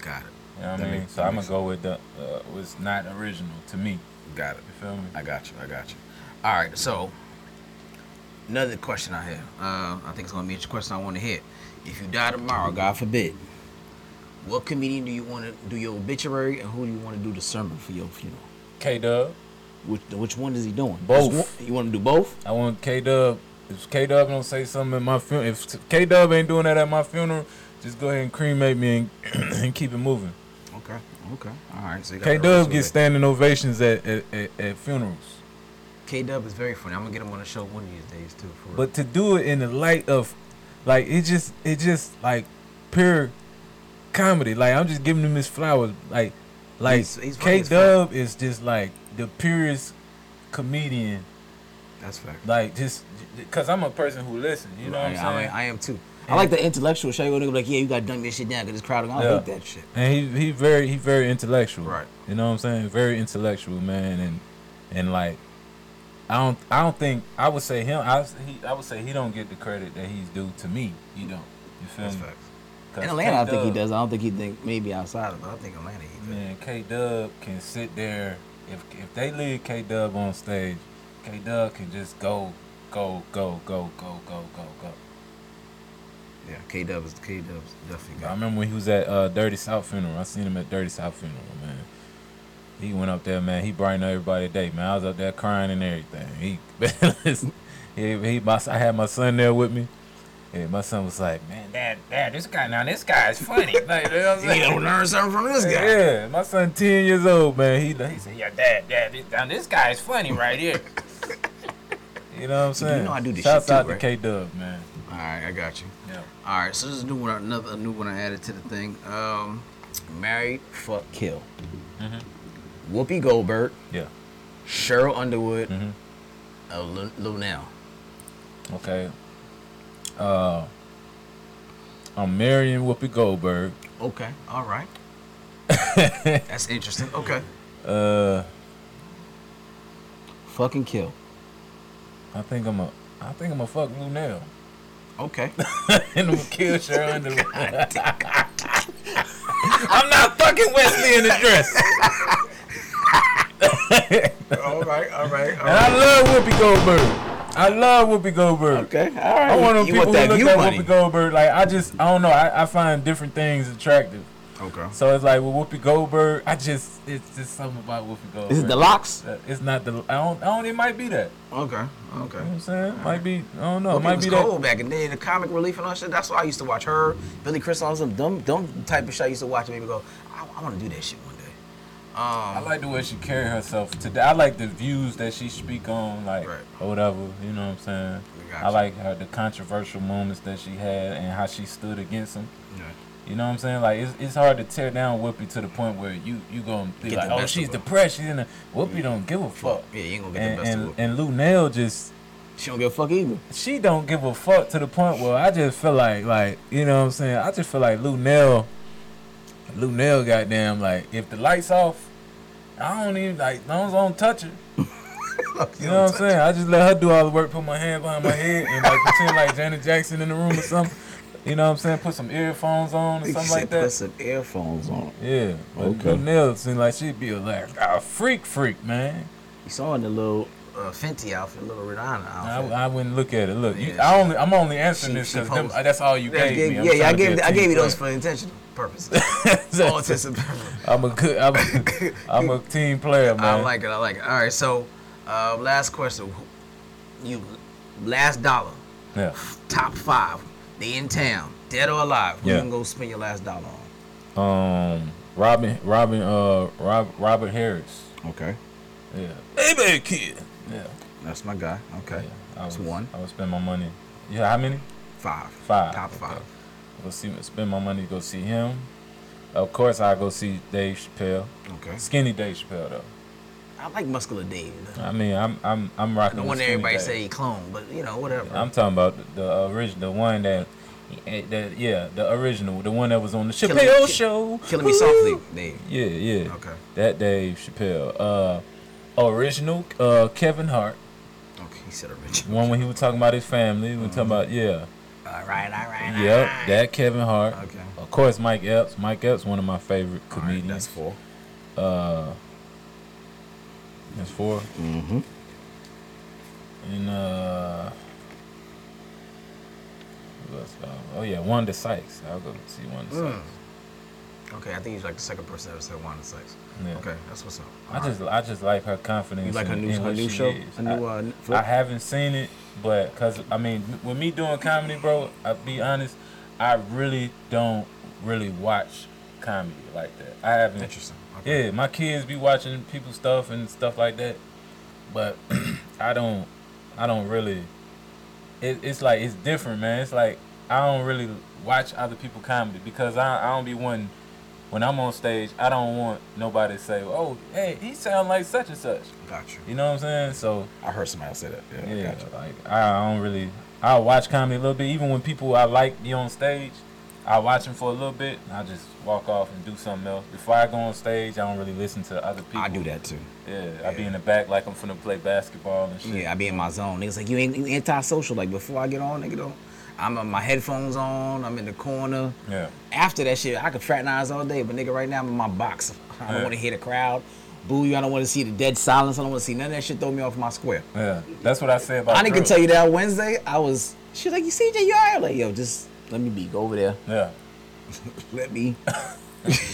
Got it. you know what That I mean? Makes, so I'm gonna go with the uh, was not original to me. Got it. You feel me? I got you. I got you. All right. So another question I have. Uh, I think it's gonna be a question I want to hear. If you die tomorrow, God forbid, what comedian do you want to do your obituary, and who do you want to do the sermon for your funeral? K Dub. Which which one is he doing? Both. You want to do both? I want K Dub. If K Dub don't say something at my funeral, if K Dub ain't doing that at my funeral, just go ahead and cremate me and, and keep it moving. Okay. Okay. All right. So K Dub gets standing ovations at, at, at, at funerals. K Dub is very funny. I'm gonna get him on the show one of these days too. Real. But to do it in the light of, like it just it just like pure comedy. Like I'm just giving him his flowers. Like like K Dub is just like the purest comedian. that's fact. Like just because I'm a person who listens. You know what I'm I, saying? I, I am too. I like the intellectual shit. Nigga like, yeah, you gotta dumb this shit down because this crowd. I Yeah. hate that shit. and he he very he very intellectual. Right. You know what I'm saying? Very intellectual, man, and and like I don't I don't think I would say him. I he I would say he don't get the credit that he's due to me. He don't. You feel That's me? facts. In Atlanta, I think he does. I don't think he think maybe outside of it. I think Atlanta he does. Man, K Dub can sit there. If if they leave K Dub on stage, K Dub can just go, go, go, go, go, go, go, go. Yeah, K Dubs, K Dubs definitely I remember when he was at uh, Dirty South funeral. I seen him at Dirty South funeral, man. He went up there, man. He brightened everybody day, man. I was up there crying and everything. He, he, he my, I had my son there with me. And my son was like, man, dad, dad, this guy, now this guy is funny. like, you know what I'm saying? don't learn something from this guy. Yeah, my son ten years old, man. He he said, yeah, dad, dad, this, now this guy is funny right here. you know what I'm saying? You know I do this Shouts shit too, out right? to K Dub, man. All right, I got you. Yeah. All right, so this is a new one, another a new one I added to the thing. Um, married, fuck, kill. Whoopi Goldberg, Yeah. Cheryl Underwood, Mhm. uh, Lu- Luenell. Okay. Uh, I'm marrying Whoopi Goldberg. Okay, all right. That's interesting. Okay, Uh, fucking kill. I think I'm a, I think I'm a fuck Luenell. Okay. and I'm gonna kill Cheryl Underwood. I'm not fucking Wesley in the dress. all right, all right, all And I love Whoopi Goldberg. I love Whoopi Goldberg. Okay, all right. I want them you people want that who look at money? Whoopi Goldberg. Like I just, I don't know. I, I find different things attractive. Okay. So it's like with Whoopi Goldberg, I just, it's just something about Whoopi Goldberg. Is it the locks? Uh, It's not the. I don't. I don't. It might be that. Okay, okay. You know what I'm saying? Might be. I don't know. Whoopi it might was be that. back in the day. The comic relief and all that shit. That's why I used to watch her, Billy Crystal, all some dumb, dumb type of shit. I used to watch and maybe go, I, I want to do that shit one day. Um, I like the way she carry herself today. I like the views that she speak on, like Right. or whatever. You know what I'm saying? I you. like her the controversial moments that she had and how she stood against them. yeah. You know what I'm saying? Like it's, it's hard to tear down Whoopi to the point where you you gonna be like, oh, she's depressed. She's in a Whoopi don't give a fuck. Yeah, you ain't gonna get And the best and, of and Luenell just She don't give a fuck either. she don't give a fuck to the point where I just feel like like you know what I'm saying. I just feel like Luenell, Luenell, goddamn, like if the lights off, I don't even like as long as I don't touch her. You know what I'm saying? I just let her do all the work, put my hand behind my head, and like pretend like Janet Jackson in the room or something. You know what I'm saying? Put some earphones on or something she like that. Put some earphones on. Yeah. But Okay. Lou Nail seemed like she'd be a, like a freak, freak man. You saw in the little uh, Fenty outfit, little Rihanna I, outfit. I wouldn't look at it. Look, you, Yeah, I only I'm only answering she- this she because posed. that's all you Yeah, gave gave- me. I'm yeah, yeah, I gave, be a I gave you those for intentional purposes. All intents and purposes. I'm a good. I'm a, I'm a team player, man. I like it. I like it. All right, so uh, last question. You last dollar, Yeah. top five. They in town, dead or alive. Who Yeah. you gonna go spend your last dollar on? Um, Robin, Robin, uh, Rob, Robert Harris. Okay, Yeah. Hey, baby, kid. Yeah. that's my guy. Okay, yeah. I that's was, one. I would spend my money. Yeah. How many? Five. Five. Top okay. five. Go see. Spend my money to go see him. Of course, I go see Dave Chappelle. Okay. Skinny Dave Chappelle, though. I like Muscular Dave. I mean, I'm I'm I'm rocking. The one everybody Dave. say he clone, but you know whatever. I'm talking about the, the original, the one that, that, yeah, the original, the one that was on the Killing- Chappelle Kill- show. Killing me softly, Dave. Yeah, yeah. Okay. That Dave Chappelle. Uh, original uh Kevin Hart. Okay, he said original. One when he was talking about his family. We were talking about yeah. All right, all right. all Yep, right. that Kevin Hart. Okay. Of course, Mike Epps. Mike Epps, one of my favorite right, comedians. that's four. Uh, that's four. Mm-hmm. And uh, who else? Uh, oh yeah, Wanda Sykes. I'll go see Wanda Mm. Sykes. Okay, I think he's like the second person that ever said Wanda Sykes. Yeah. Okay, that's what's up. I just I just like her confidence. You like her new in her new show? Her new I, uh, I flip? haven't seen it, but cause I mean, with me doing comedy, bro, I'll be honest, I really don't really watch comedy like that. I haven't. Interesting. Okay. Yeah, my kids be watching people's stuff and stuff like that, but I don't. I don't really. It, it's like it's different, man. It's like I don't really watch other people comedy because I I don't be one. When I'm on stage, I don't want nobody to say, "Oh, hey, he sound like such and such." Got you. You know what I'm saying? So I heard somebody else say that. Yeah. yeah, Got you. like I, don't really, I watch comedy a little bit. Even when people I like be on stage, I watch them for a little bit. And I just walk off and do something else. Before I go on stage, I don't really listen to other people. I do that too. Yeah, I be in the back like I'm finna play basketball and shit. Yeah, I be in my zone. Niggas like you ain't you antisocial. Like before I get on, nigga. I'm on my headphones on. I'm in the corner. Yeah. After that shit, I could fraternize all day. But nigga, right now I'm in my box. I don't Yeah. want to hear the crowd. Boo you. I don't want to see the dead silence. I don't want to see none of that shit. Throw me off my square. Yeah, that's what I said about. I didn't tell you that Wednesday. I was. She was like, "You CJ, you alright?" Like, yo, just let me be. Go over there. Yeah, Let me. you know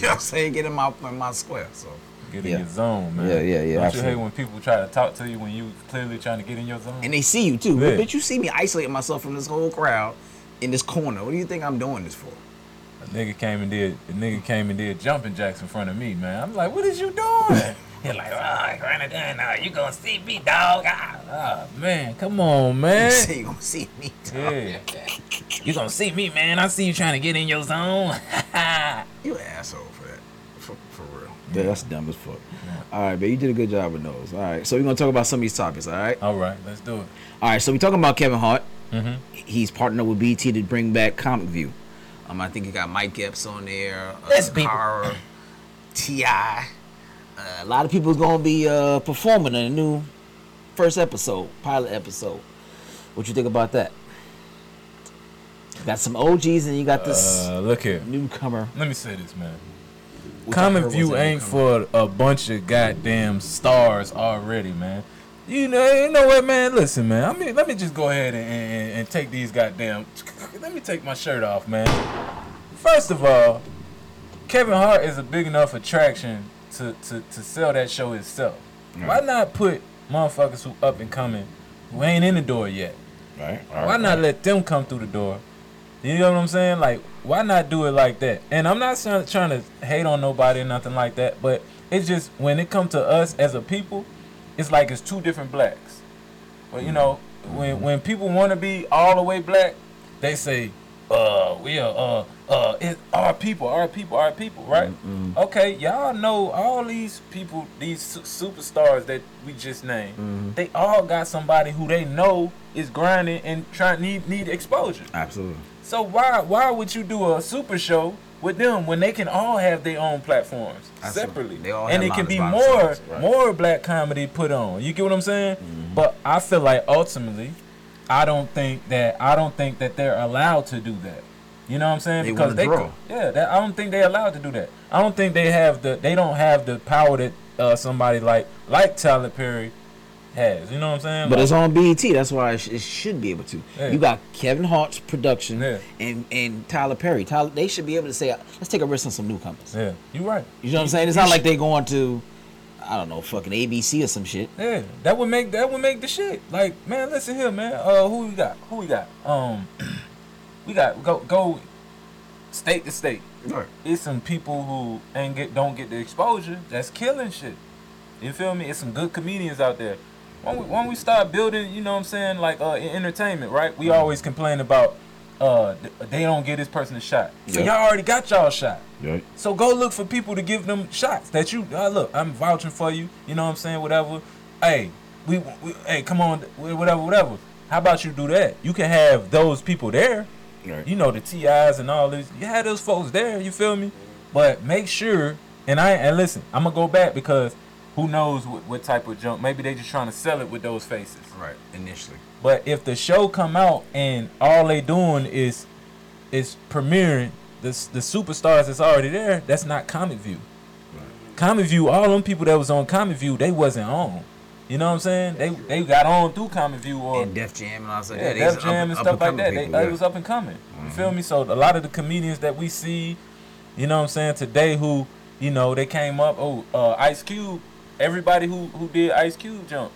what I'm saying? Get in my in my square. So. Get Yeah. in your zone, man. Yeah, yeah, yeah, Don't you hate when people try to talk to you when you clearly trying to get in your zone? And they see you too. Yeah. Bitch, you see me isolating myself from this whole crowd in this corner. What do you think I'm doing this for? A nigga came and did. The nigga came and did jumping jacks in front of me, man. I'm like, what is you doing? He like, oh, granted, now you gonna see me, dog. Ah, ah, man, come on, You man. say you gonna see me. dog. Yeah. You gonna see me, man. I see you trying to get in your zone. You asshole for that. For, for real. Yeah, that's dumb as fuck. All right, but you did a good job with those. All right, so we're gonna talk about some of these topics. All right. All right, let's do it. All right, so we're talking about Kevin Hart. Mm-hmm. He's partnered with BET to bring back Comic View. Um, I think you got Mike Epps on there. Uh, Yes, people. Ti. Uh, a lot of people's gonna be uh, performing in a new first episode, pilot episode. What you think about that? Got some OGs and you got this Uh, look here. newcomer. Let me say this, man. Comic View ain't for a bunch of goddamn stars already, man. You know, you know what, man? Listen, man. I mean, let me just go ahead and, and, and take these goddamn. Let me take my shirt off, man. First of all, Kevin Hart is a big enough attraction to, to, to sell that show itself. Why not put motherfuckers who up and coming, who ain't in the door yet? Right. Why not let them come through the door? You know what I'm saying? Like, why not do it like that? And I'm not trying, trying to hate on nobody or nothing like that, but it's just when it comes to us as a people, it's like it's two different blacks. But you know, when when people want to be all the way black, they say, "Uh, we are uh uh it, our people, our people, our people," right? Okay, y'all know all these people, these su- superstars that we just named. They all got somebody who they know is grinding and trying need need exposure. Absolutely. So why why would you do a super show with them when they can all have their own platforms Absolutely. separately? And it can be more themselves, right. more black comedy put on. You get what I'm saying? But I feel like ultimately, I don't think that I don't think that they're allowed to do that. You know what I'm saying? They because they could, yeah, that, I don't think they're allowed to do that. I don't think they have the they don't have the power that uh, somebody like like Tyler Perry has. You know what I'm saying? But Like- it's on BET. That's why it, sh- it should be able to. Yeah. You got Kevin Hart's production Yeah. and and Tyler Perry. Tyler, they should be able to say, "Let's take a risk on some newcomers." yeah, you're right. You know what I'm saying? It's not like they're going to, I don't know, fucking ABC or some shit. Yeah, that would make that would make the shit. Like, man, listen here, man. Uh, who we got? Who we got? Um, we got go go state to state. Right. It's some people who ain't get don't get the exposure. That's killing shit. You feel me? It's some good comedians out there. When we, when we start building, you know what I'm saying, like uh, in entertainment, right? We always complain about uh they don't give this person a shot. So y'all already got y'all shot. Right. So go look for people to give them shots that you uh, look. I'm vouching for you. You know what I'm saying? Whatever. Hey, we, we hey, come on, whatever, whatever. How about you do that? You can have those people there. Right. You know the TIs and all this. You had those folks there. You feel me? But make sure. And I and listen. I'm gonna go back because who knows what, what type of junk? Maybe they just trying to sell it with those faces. Right. Initially. But if the show come out and all they doing is is premiering the the superstars that's already there, that's not Comic View. Comic View, all them people that was on Comic View, they wasn't on. You know what I'm saying? They they got on through Comic View or and Def Jam and all that. yeah, Def Jam and stuff like that. They, people, they yeah. was up and coming. You feel me? So a lot of the comedians that we see, you know what I'm saying, today who, you know, they came up, oh, uh, Ice Cube, everybody who who did Ice Cube jump.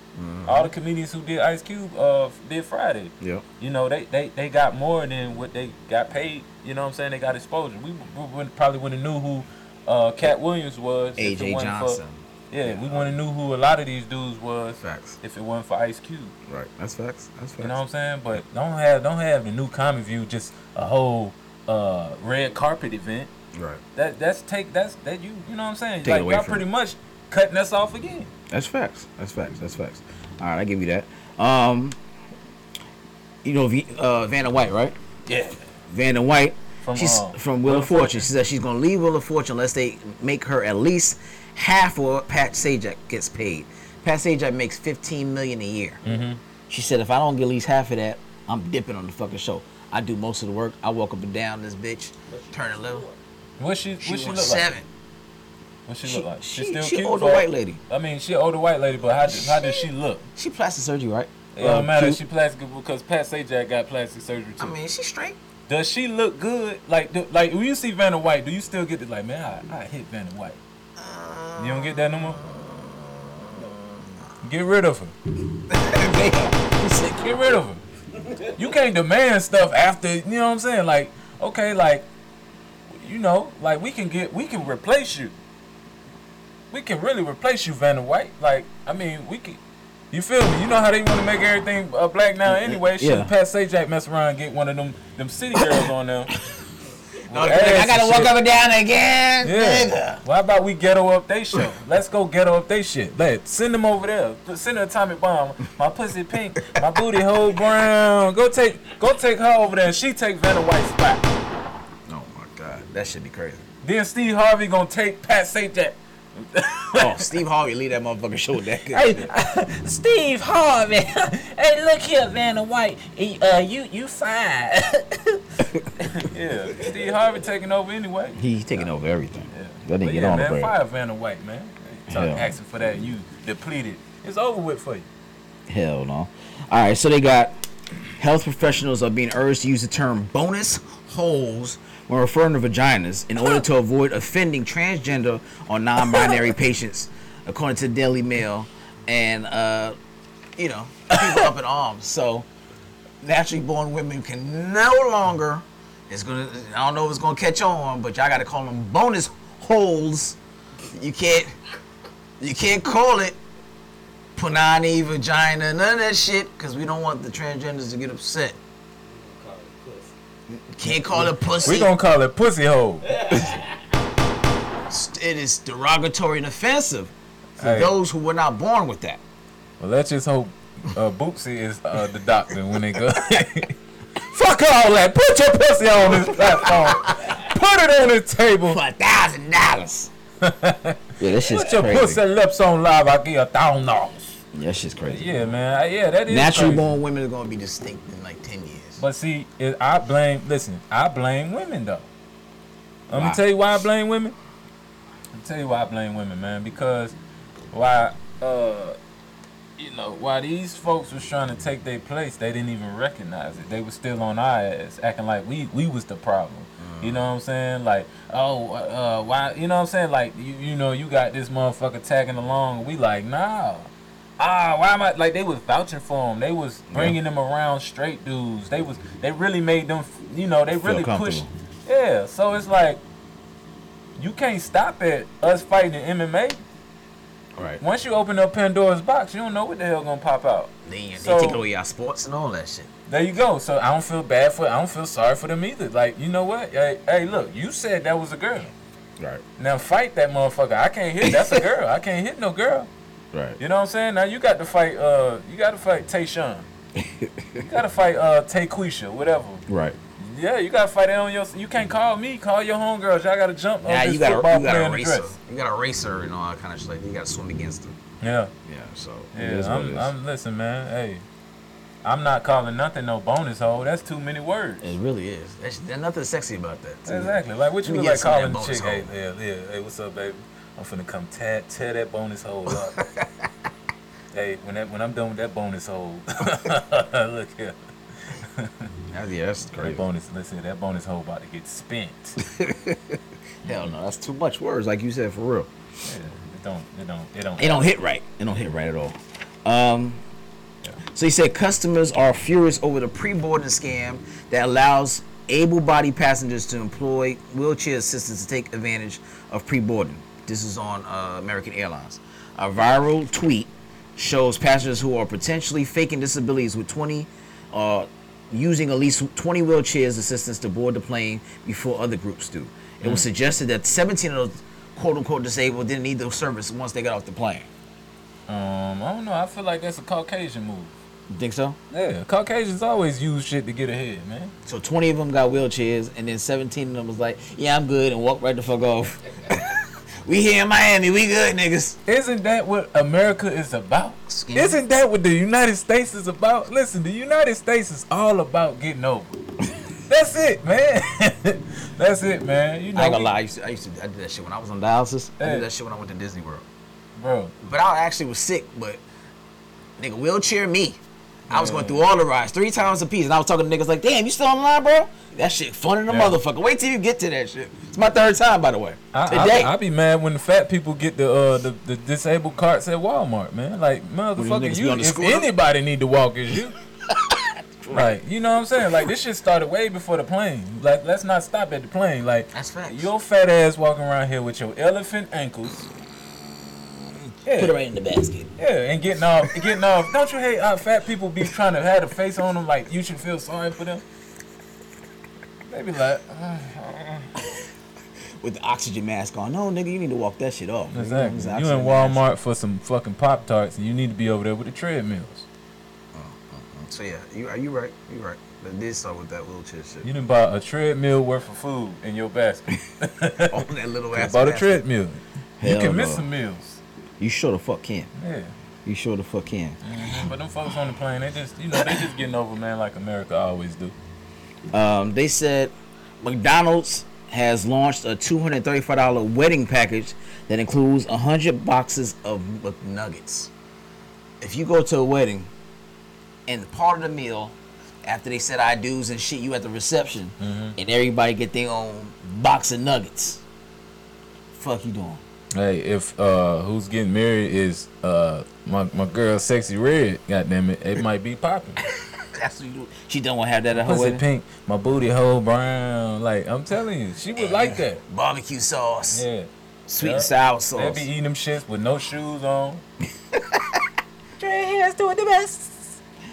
All the comedians who did Ice Cube uh did Friday. Yep. You know, they, they, they got more than what they got paid. You know what I'm saying? They got exposure. We, we probably wouldn't have knew who uh, Katt Williams was. if it AJ wasn't for- Johnson. yeah, we wouldn't have knew who a lot of these dudes was Facts. if it wasn't for Ice Cube. Right. That's facts. That's facts. You know what I'm saying? But don't have don't have the new comic view just a whole uh, red carpet event. Right. That that's take that's that you you know what I'm saying? Take like away y'all from pretty it. much cutting us off again. That's facts. That's facts. That's facts. All right, I give you that. Um, you know V- uh, Vanna White, right? Yeah. Vanna White. From, she's uh, from Wheel, Wheel of Fortune. Fortune. She said she's gonna leave Wheel of Fortune unless they make her at least half of what Pat Sajak gets paid. Pat Sajak makes 15 million a year. Mm-hmm. She said if I don't get at least half of that, I'm dipping on the fucking show. I do most of the work. I walk up and down this bitch, turn a little. What she She, what she look wants like? Seven. What she, She, look like? she, still she cute. older white lady. I mean, she an older white lady, but how did, how does she look? She plastic surgery, right? It don't Uh, matter. cute. She plastic because Pat Sajak got plastic surgery too. I mean, she's straight. Does she look good? Like, do, like when you see Vanna White, do you still get the like, man, I, I hit Vanna White. You don't get that no more. Get rid of her. Get rid of her. You can't demand stuff after. You know what I'm saying? Like, okay, like, you know, like we can get, we can replace you. We can really replace you, Vanna White. Like, I mean, we can. You feel me? You know how they want to make everything uh, black now anyway. Shit, Yeah. Pat Sajak mess around and get one of them them city girls on there. No, I gotta and walk shit. up and down again. Yeah. Nigga. Well, how about we ghetto up they show? Let's go ghetto up they shit. Let send them over there. Put- Send an atomic bomb. My pussy pink. My booty hole brown. Go take go take her over there and she take Vanna White's spot. Oh my god, that should be crazy. Then Steve Harvey gonna take Pat Sajak. Oh, Steve Harvey leave that motherfucker show with that. Hey, Steve Harvey. hey, look here, Vanna White. He, Uh, you you fine. Yeah, Steve Harvey taking over anyway. He's taking over everything. Yeah. That didn't But get yeah, on the man, bread. fire Vanna White, man. Start Yeah. asking for that you depleted. It's over with for you. Hell no. All right, so they got health professionals are being urged to use the term bonus holes when referring to vaginas in order to avoid offending transgender or non-binary patients, according to Daily Mail, and uh, you know people up in arms. So naturally born women can no longer. It's gonna. I don't know if it's gonna catch on, but y'all got to call them bonus holes. You can't. You can't call it punani, vagina, none of that shit, because we don't want the transgenders to get upset. Can't call it pussy. We gonna call it pussy hole. it is derogatory and offensive for Hey. those who were not born with that. Well, let's just hope uh, Bootsy is uh, the doctor when they go. Fuck all that. Put your pussy on this platform. Put it on this table. For a thousand dollars. Yeah, that shit's crazy. Put your crazy. pussy lips on live. I give you a thousand dollars. That shit's crazy. Yeah, man. Yeah, that is Naturally crazy. born women are gonna be distinct in like ten years. But see, it, I blame. Listen, I blame women though. Let me tell you why I blame women. Let me tell you why I blame women, man. Because why, uh, you know, why these folks was trying to take their place, they didn't even recognize it. They was still on our ass, acting like we we was the problem. You know what I'm saying? Like, oh, uh, why? You know what I'm saying? Like, you you know, you got this motherfucker tagging along. We like, nah. Ah, why am I like they was vouching for them? They was bringing them around straight dudes. They was they really made them, you know, they Feel really pushed. Yeah, so it's like you can't stop at us fighting in MMA. Right. Once you open up Pandora's box, you don't know what the hell gonna pop out. They, they take away our sports and all that shit. There you go. So I don't feel bad for. I don't feel sorry for them either. Like you know what? Hey, hey, look, you said that was a girl. Right. Now fight that motherfucker. I can't hit. That's a girl. I can't hit no girl. Right. You know what I'm saying? Now you got to fight. Uh, you got to fight Tayshawn. you got to fight uh Tayquisha, whatever. Right. Yeah, you got to fight it on your. You can't call me. Call your homegirls. Y'all got to jump on Now this you got football a you got player a in the racer. dress. You got a racer and all that kind of shit. You got to swim against them. Yeah, Yeah. So yeah. what I'm, is. I'm. Listen, man. Hey, I'm not calling nothing no bonus hole. That's too many words. It really is. There's, there's nothing sexy about that. to me. Exactly. Like what you Let me look like calling the chick, bonus hey, yeah, yeah, hey, what's up, baby? I'm finna come tear, tear that bonus hole up. hey, when that when I'm done with that bonus hole, look here. Yeah, yeah, that's That bonus, listen, that bonus hole about to get spent. Hell no, that's too much words, like you said, for real. Yeah, it don't, it don't, it don't. It don't hit right. It don't hit right at all. Um, so he said customers are furious over the pre-boarding scam that allows able-bodied passengers to employ wheelchair assistants to take advantage of pre-boarding. This is on uh, American Airlines. A viral tweet shows passengers who are potentially faking disabilities with 20, uh, using at least 20 wheelchairs assistance to board the plane before other groups do. It was suggested that 17 of those quote-unquote disabled didn't need the service once they got off the plane. Um, I don't know. I feel like that's a Caucasian move. You think so? Yeah, Caucasians always use shit to get ahead, man. So 20 of them got wheelchairs, and then 17 of them was like, "Yeah, I'm good," and walked right the fuck off. we here in Miami, we good, niggas. Isn't that what America is about? Skin. Isn't that what the United States is about? Listen, the United States is all about getting over. That's it, man. That's it, man. You know, I ain't gonna lie, I used, to, I used to, I did that shit when I was on dialysis. I did that shit when I went to Disney World. bro. But I actually was sick, but nigga, wheelchair me. I was going through all the rides three times a piece, and I was talking to niggas like, "Damn, you still online, bro? That shit fun in the Yeah. motherfucker. Wait till you get to that shit. It's my third time, by the way. I, Today. I, I be mad when the fat people get the uh, the, the disabled carts at Walmart, man. Like motherfucker, you if anybody need to walk, is you. Like you know what I'm saying? Like this shit started way before the plane. Like let's not stop at the plane. Like That's facts. your fat ass walking around here with your elephant ankles. Yeah, Put it right in the basket. yeah, and getting off, getting off. Don't you hate how fat people be trying to have a face on them? Like you should feel sorry for them. They be like, uh, uh, With the oxygen mask on. No, nigga, you need to walk that shit off. nigga. exactly. It's You oxygen in mask. Walmart for some fucking Pop Tarts, and you need to be over there with the treadmills. So yeah, you are you right? You right. But did start with that wheelchair shit. You didn't buy a treadmill worth of food in your basket. on that little ass. bought a treadmill. Hell you can miss some meals. You sure the fuck can. Yeah. You sure the fuck can. But them folks on the plane, they just, you know, they just getting over, man, like America always do. Um, they said McDonald's has launched a $235 wedding package that includes 100 boxes of McNuggets. If you go to a wedding and part of the meal, after they said I do's and shit, you at the reception, and everybody get their own box of nuggets. Fuck you doing? Hey, if uh who's getting married is uh my, my girl Sexyy Red, goddamn it, it might be popping. That's what you. She don't want to have that at her Pussy wedding. pink, my booty hole brown. Like I'm telling you, she would like that. Barbecue sauce, Yeah. sweet Yeah. and sour sauce. They sauce. be eating them shits with no shoes on. Dreadheads doing the best.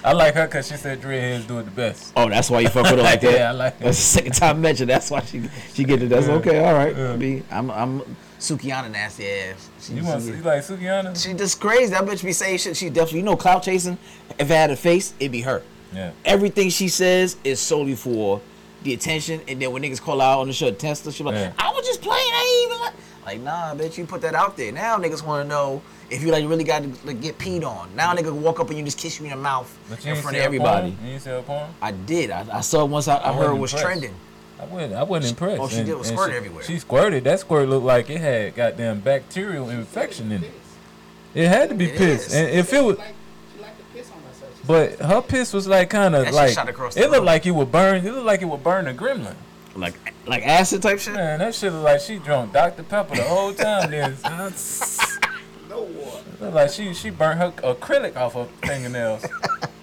I like her because she said dreadheads do it the best. Oh, that's why you fuck with her like that. Yeah, I like That's the second time mentioned. That's why she she get it. That's Yeah. okay. All right. Yeah. I mean, I'm I'm Sukihana nasty ass. She, You want she, you like Sukihana? she just crazy. That bitch be saying shit. She definitely you know clout chasing. If I had a face, it'd be her. Yeah. Everything she says is solely for the attention. And then when niggas call out on the show, test her, she like, Yeah. I was just playing. I ain't even like. Like nah, bitch. You put that out there. Now niggas want to know if you like really got to like, get peed on. Now nigga can walk up and you just kiss you in the mouth in front of everybody. Porn? You ain't see her porn? I did. I, I saw it once. I, I, heard it was trending. I wasn't. I wasn't impressed. all she did was And- and squirt she- everywhere. She squirted. That squirt looked like it had goddamn bacterial infection in it. It had to be It piss. is. And if it was, Like, she liked to piss on herself. She but her piss was like kind of like shot across it looked room. like it would burn. It looked like it would burn a gremlin. Like like acid type shit. Man, that shit look like she drunk Dr Pepper the whole time. Then said, no water. look like she she burnt her acrylic off her fingernails.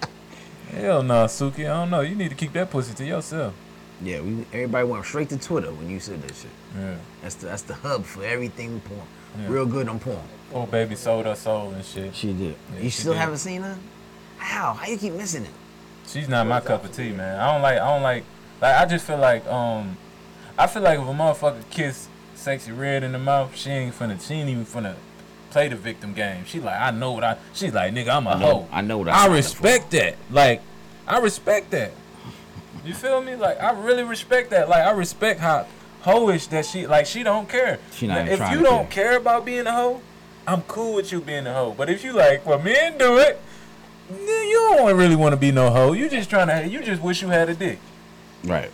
Hell no, Suki. I don't know. You need to keep that pussy to yourself. Yeah, we everybody went straight to Twitter when you said that shit. Yeah. That's the that's the hub for everything porn. Yeah. Real good on porn. Poor baby sold her soul and shit. She did. Yeah, you she still did. haven't seen her? How? How you keep missing it? She's not my cup of tea, man. I don't like. I don't like. Like I just feel like um, I feel like if a motherfucker kiss Sexyy Red in the mouth, she ain't finna. She ain't even finna play the victim game. She like I know what I. She's like nigga, I'm a I know- hoe. I know what I I respect that. Like I respect that. You feel me? Like I really respect that. Like I respect how hoish that she. Like she don't care. She not Now, if you don't care. care about being a hoe, I'm cool with you being a hoe. But if you like, well, men do it. You don't really want to be no hoe. You just trying to. You just wish you had a dick. Right.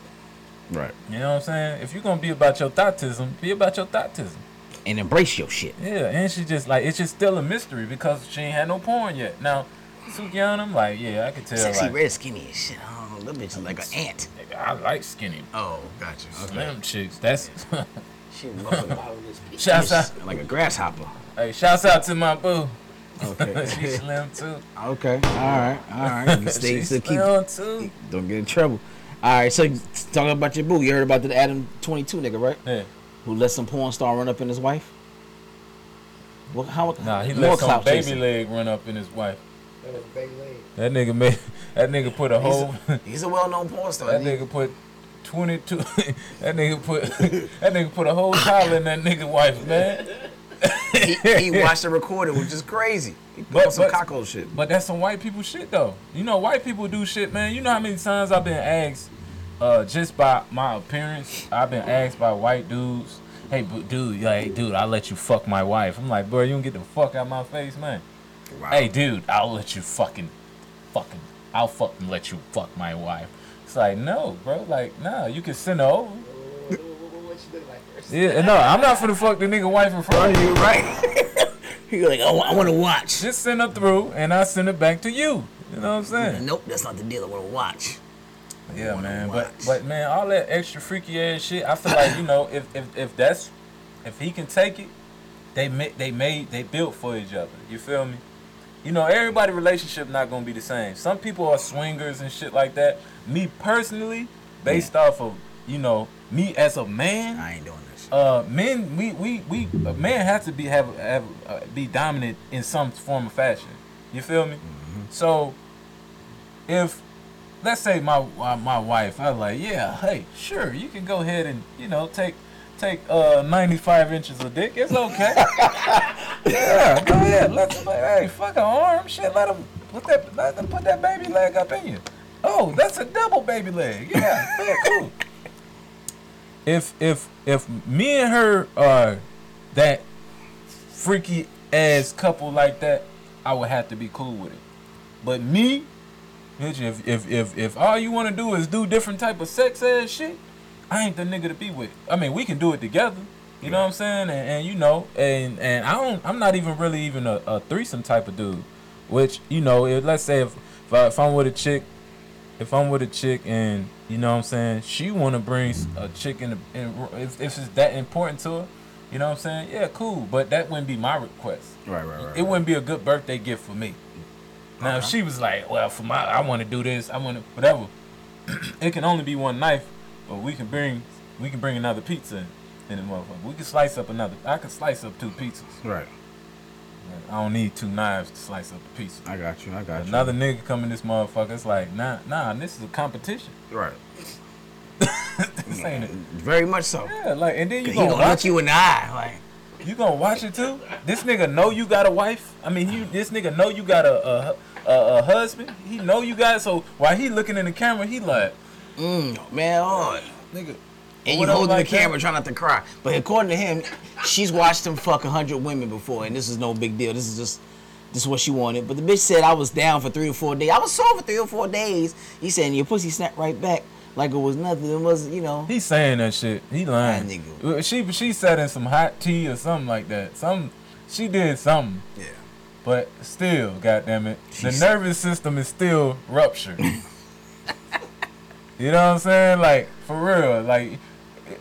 Right. You know what I'm saying? If you're gonna be about your thoughtism, be about your thoughtism. And embrace your shit. Yeah, and she just like it's just still a mystery because she ain't had no porn yet. Now, Sukihana, I'm like, yeah, I can tell. Sexy like, red skinny as shit. That bitch is like an ant. I like skinny, Oh, gotcha. slim chicks. That's She motherfucking Follow this piece. shouts out. like a grasshopper. Hey, shouts out to my boo. Okay. she slim too. okay. All right. All right. Stay she so keep slim too. don't get in trouble. All right. So talking about your boo, you heard about the Adam 22 nigga, right? Yeah. Who let some porn star run up in his wife? What? How? Nah, he more let some baby chasing. leg run up in his wife. That was a big leg. That nigga made. That nigga put a He's whole. a, he's a well-known porn star. That nigga put 22. that nigga put. that nigga put a whole collar in that nigga wife, man. he, he watched the recording, which is crazy. He put But- on some but- cockle shit. But that's some white people shit though. You know, white people do shit, man. You know how many times I've been asked, uh, just by my appearance, I've been asked by white dudes, "Hey, but dude, like, dude, I'll let you fuck my wife." I'm like, bro, you don't get the fuck out my face, man. Wow. Hey, dude, I'll let you fucking, fucking, I'll fucking let you fuck my wife. It's like, no, bro, like, nah, you can send her over. Yeah, no, I'm not finna fuck the nigga wife in front of you. right? You're like, oh, I want to watch. Just send her through, and I send it back to you. You know what I'm saying? Nope, that's not the deal. I want to watch. Yeah, man. But watch. but man, all that extra freaky ass shit. I feel like you know, if if, if that's if he can take it, they made they made they built for each other. You feel me? You know, everybody relationship not gonna be the same. Some people are swingers and shit like that. Me personally, based off of you know me as a man, I ain't doing this. Shit. uh, men we we we a man has to be have have uh, be dominant in some form of fashion. You feel me? So if let's say my uh, my wife, I was like, yeah, hey, sure, you can go ahead and you know take take uh 95 inches of dick. It's okay. yeah, go ahead. Let's hey, fuck an arm, shit. Let him put that let them put that baby leg up in you. Oh, that's a double baby leg. Yeah, yeah, cool. If if if me and her are that freaky ass couple like that, I would have to be cool with it. But me, bitch, if if if, if all you want to do is do different type of sex ass shit, I ain't the nigga to be with. I mean, we can do it together. You know what I'm saying? And, and you know, and and I don't. I'm not even really even a, a threesome type of dude. Which you know, if, let's say if if, I, if I'm with a chick, if I'm with a chick and you know what I'm saying, she want to bring a chick in, the, in if, if it's that important to her, you know what I'm saying? Yeah, cool. But that wouldn't be my request. right, right, right. It wouldn't be a good birthday gift for me. Now, if she was like, "Well, for my, I want to do this, I want to whatever," it can only be one knife, but we can bring, we can bring another pizza in, the motherfucker. We can slice up another. I can slice up two pizzas. right. I don't need two knives to slice up a pizza. I got you. I got you. Another nigga coming this motherfucker. It's like, nah, nah, this is a competition. Right. This ain't it. Very much so. Yeah, like, and then you gonna gonna watch look you in the eye, like. You gonna watch it too? This nigga know you got a wife. I mean, you this nigga know you got a a, a, a husband. He know you got. So while he looking in the camera, he like, Mm, man, on. nigga. And you holding like the camera, that. trying not to cry. But according to him, she's watched him fuck a hundred women before, and this is no big deal. This is just, this is what she wanted. But the bitch said I was down for three or four days. I was sore for three or four days. He said, and your pussy snapped right back like it was nothing. It was, you know. He's saying that shit. He lying. That nigga. She she said in some hot tea or something like that. Some she did something, Yeah. but still, goddamn it, the nervous system is still ruptured. you know what I'm saying? Like for real, like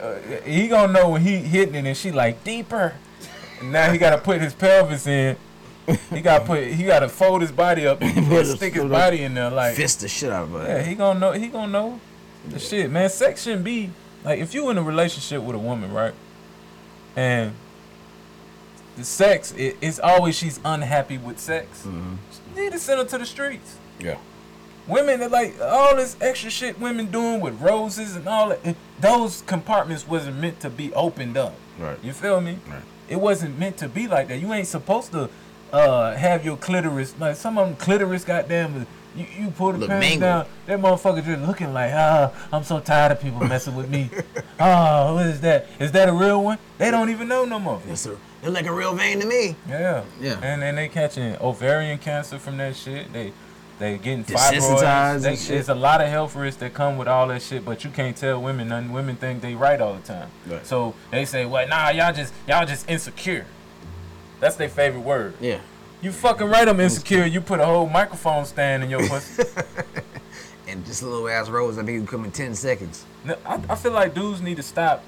uh, he gonna know when he hitting it, and she like deeper. And now he gotta put his pelvis in. He gotta put he gotta fold his body up and Put his- stick his body in there like Fist the shit out of her. yeah, he gonna know. He gonna know the shit, man. Sex shouldn't be like if you in a relationship with a woman, right? And the sex, it, it's always she's unhappy with sex. You need to send her to the streets. Yeah. Women that like all this extra shit women doing with roses and all that. Those compartments wasn't meant to be opened up. Right. You feel me? Right. It wasn't meant to be like that. You ain't supposed to uh, have your clitoris like some of them clitoris. Goddamn, you, you pull the Look pants mangled. down. That motherfucker just looking like, ah, I'm so tired of people messing with me. Oh, what is that? Is that a real one? They don't even know no more. It's a, they're like a real vein to me. Yeah. Yeah. And and they catching ovarian cancer from that shit. They they getting fibroids. They, shit. there's a lot of health risks that come with all that shit, but you can't tell women nothing. Women think they right all the time. Right. So they say, well, nah, y'all just y'all just insecure. That's their favorite word. Yeah. You fucking right, I'm insecure. You put a whole microphone stand in your pussy. And just a little ass rose, I think you come in 10 seconds. No, I, I feel like dudes need to stop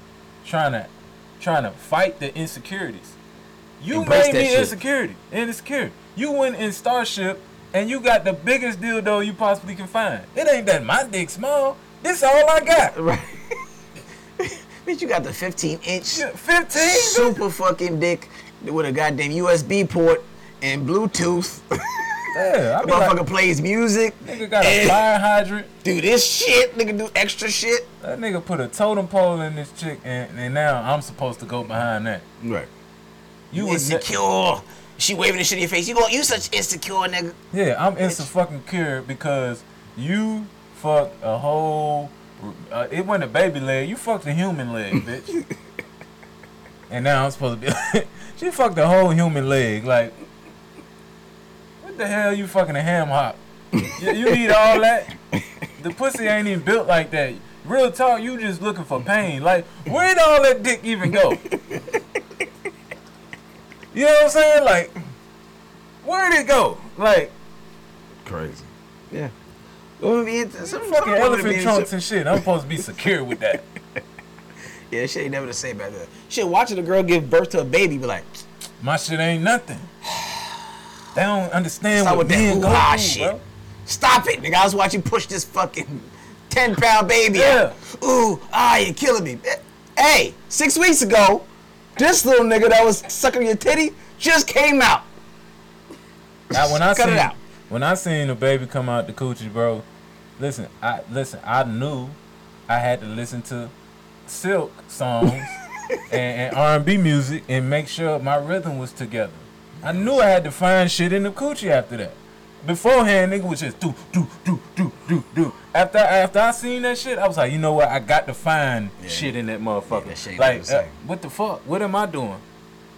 trying to trying to fight the insecurities. You Embrace made me shit. insecurity, insecure. You went in Starship and you got the biggest dildo you possibly can find. It ain't that my dick small. This all I got. Right. Bitch, you got the 15 inch Yeah, Fifteen. super fucking dick with a goddamn USB port and Bluetooth. Yeah, I like, Motherfucker plays music. nigga got a fire hydrant. do this shit. Nigga do extra shit. That nigga put a totem pole in this chick, and, and now I'm supposed to go behind that. Right. You, ne- insecure. She waving the shit in your face. You go, you such insecure nigga. Yeah, I'm instant fucking cure because you fucked a whole. Uh, it wasn't a baby leg. You fucked a human leg, bitch. and now I'm supposed to be. Like, she fucked a whole human leg. Like, what the hell? You fucking a ham hock? you, you need all that? The pussy ain't even built like that. Real talk, you just looking for pain. Like, where'd all that dick even go? You know what I'm saying? Like, where'd it go? Like, Crazy. Yeah. Women be into some fucking women elephant into- trunks and shit. I'm supposed to be secure with that. Yeah, shit ain't never the same back then. Shit, watching a girl give birth to a baby, be like, My shit ain't nothing. They don't understand Stop what with that men go hoo-ha through, shit. bro. stop it, nigga. I was watching push this fucking 10 pound baby Yeah. out. Ooh, ah, you're killing me. Hey, six weeks ago, this little nigga that was sucking your titty just came out. Now, when I Cut seen it out. when I seen the baby come out the coochie, bro, listen, I listen. I knew I had to listen to Silk songs and, and R&B music and make sure my rhythm was together. I knew I had to find shit in the coochie after that. Beforehand, nigga was just do do do do do do. After after I seen that shit, I was like, you know what? I got to find shit in that motherfucker. that shit like, uh, what the fuck? What am I doing?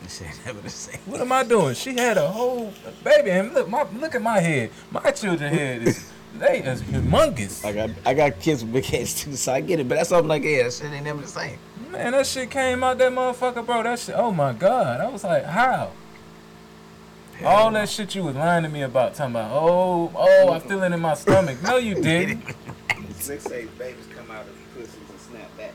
This shit ain't never the same. What am I doing? She had a whole baby, and look, my look at my head. My children head is they is humongous. I got I got kids with big heads too, so I get it. But that's something like, yeah, that shit ain't never the same. Man, that shit came out that motherfucker, bro. That shit. Oh my god. I was like, how? All that shit you was lying to me about, talking about, oh, oh, I feel it in my stomach. No, you didn't. Six say babies come out of pussies and snap back.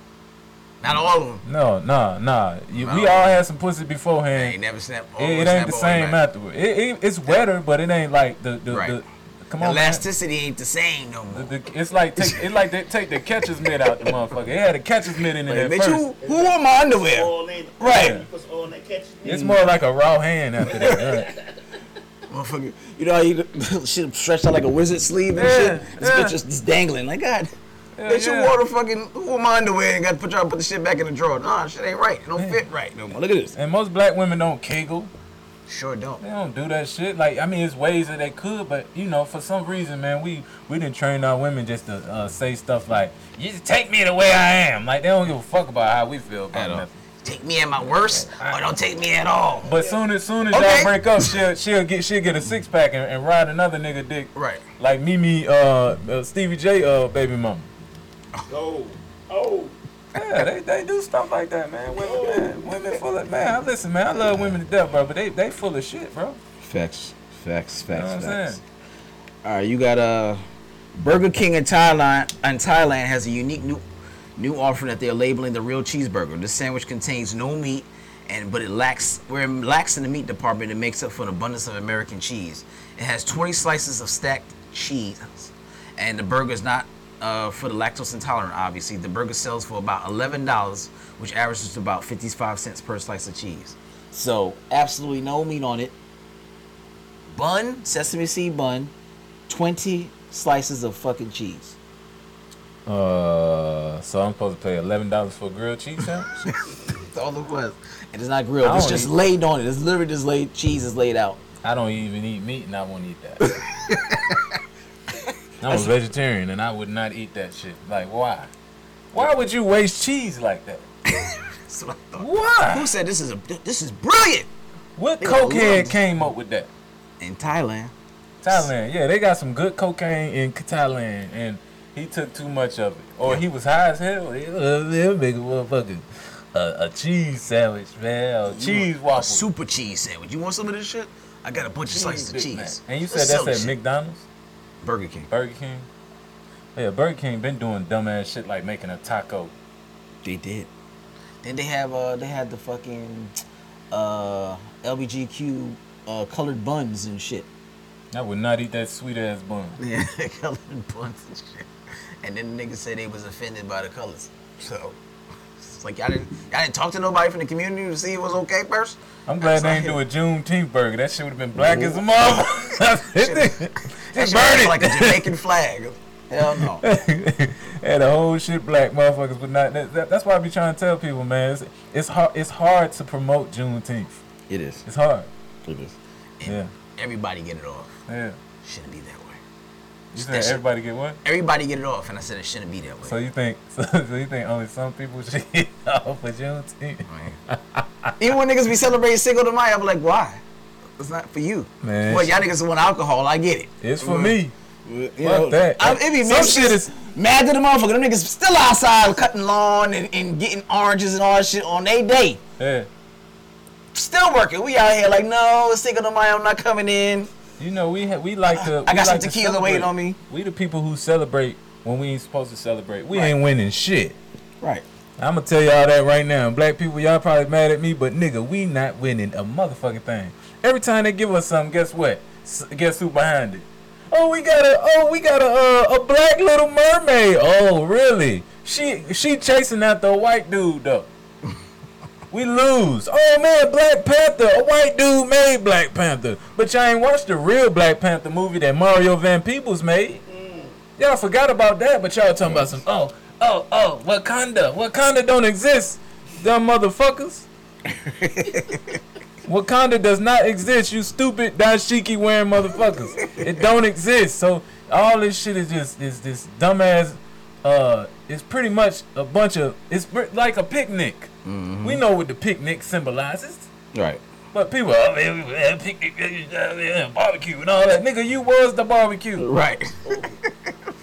Not all of them. No, nah, nah. You, we all had some pussy They beforehand. ain't never snap. It, it ain't the same afterward. It, it, it's wetter, but it ain't like the the. Right. the come on, man. Elasticity ain't the same no more. The, the, it's like take, it like they take the catcher's mitt out the motherfucker. It had a catcher's mitt in it Like, at bitch, first. who, who wore my underwear? In, Right. You put some oil in that catch. It's more like a raw hand after that. Right? Motherfucker, you know how you shit stretched out like a wizard sleeve and Yeah, shit? This yeah. bitch just, just dangling. Like, God, Yeah, bitch, yeah. you wore the fucking, who wore my underwear and got to put y'all put the shit back in the drawer? Nah, shit ain't right. It don't fit right no more. Look at this. And most black women don't kegel. Sure don't. They don't do that shit. Like I mean, it's ways that they could, but you know, for some reason, man, we we didn't train our women just to uh, say stuff like, "You just take me the way I am." Like they don't give a fuck about how we feel about nothing. Take me at my worst or don't take me at all. But soon as soon as Okay. y'all break up, she'll she'll get she'll get a six pack and, and ride another nigga dick. Right. Like Mimi, uh, uh Stevie J, uh, baby mama. Oh, oh. Yeah, they, they do stuff like that, man. Women, man, women full of man. I Listen, man, I love women to death, bro, but they they full of shit, bro. Facts. Facts. You know Facts. what I'm facts. saying? All right, you got uh, Burger King in Thailand. And Thailand has a unique new new offering that they're labeling the real cheeseburger. This sandwich contains no meat, and but it lacks where it lacks in the meat department. It makes up for an abundance of American cheese. It has 20 slices of stacked cheese, and the burger is not. Uh, for the lactose intolerant, obviously, the burger sells for about eleven dollars, which averages to about fifty-five cents per slice of cheese. So, absolutely no meat on it. Bun, sesame seed bun, 20 slices of fucking cheese. Uh, so I'm supposed to pay eleven dollars for a grilled cheese sandwich? That's all it was. And it's not grilled. It's just eat- laid on it. It's literally just laid. Cheese is laid out. I don't even eat meat, and I won't eat that. I'm a vegetarian, and I would not eat that shit. Like, why? Why would you waste cheese like that? That's what I thought. Why? Who said this is a this is brilliant What They cokehead came up with that? in Thailand? Thailand, yeah, they got some good cocaine in Thailand, and he took too much of it, or he was high as hell. He was a big motherfucker. A, a cheese sandwich, man, a cheese A waffle. super cheese sandwich. You want some of this shit? I got a bunch of slices of Big cheese. And you Let's said sell that's this at shit. McDonald's, Burger King. Burger King. Yeah, Burger King been doing dumbass shit like making a taco. They did. Then they have uh they had the fucking uh LBGQ uh colored buns and shit. I would not eat that sweet ass bun. Yeah, colored buns and shit. And then the niggas said they was offended by the colors. So it's like y'all didn't y'all didn't talk to nobody from the community to see it was okay first. I'm glad they That's ain't like- do a Juneteenth burger. That shit would have been black as a motherfucker. That Just shit burn like a Jamaican flag. Hell no. Had the whole shit black motherfuckers would not. That, that- that's why I be trying to tell people, man. It's, it's hard. It's hard to promote Juneteenth. It is. It's hard. It is. Yeah. Everybody get it off. Yeah. Shouldn't be that way. You That said everybody get one? Everybody get it off, and I said it shouldn't be that way. So you think so, so you think only some people should get off for Juneteenth? Even when niggas be celebrating Cinco de Mayo, I'm like, why? It's not for you. Man, Well, y'all niggas want alcohol. I get it. It's for me. You Fuck that. I, it be Some shit is mad to the motherfucker. Them niggas still outside cutting lawn and, and getting oranges and all that shit on their day. yeah. Still working. We out here like, no, Cinco de Mayo, I'm not coming in. You know, we ha- we like to. I got some like tequila waiting on me. We the people who celebrate when we ain't supposed to celebrate. We Right. ain't winning shit. Right. I'm gonna tell y'all that right now. Black people, y'all probably mad at me, but nigga, we not winning a motherfucking thing. Every time they give us something, guess what? S- guess who behind it? Oh, we got a oh, we got a uh, a black little mermaid. Oh, really? She she chasing after a white dude though. We lose. Oh man, Black Panther. A white dude made Black Panther. But y'all ain't watched the real Black Panther movie that Mario Van Peebles made. Y'all forgot about that, but y'all talking about some oh, oh, oh, Wakanda. Wakanda don't exist, dumb motherfuckers. Wakanda does not exist, you stupid dashiki wearing motherfuckers. It don't exist. So all this shit is just is this dumbass uh it's pretty much a bunch of it's like a picnic. We know what the picnic symbolizes. Right. But people, oh man, we had picnic, barbecue and all that. Nigga, you was the barbecue. Right.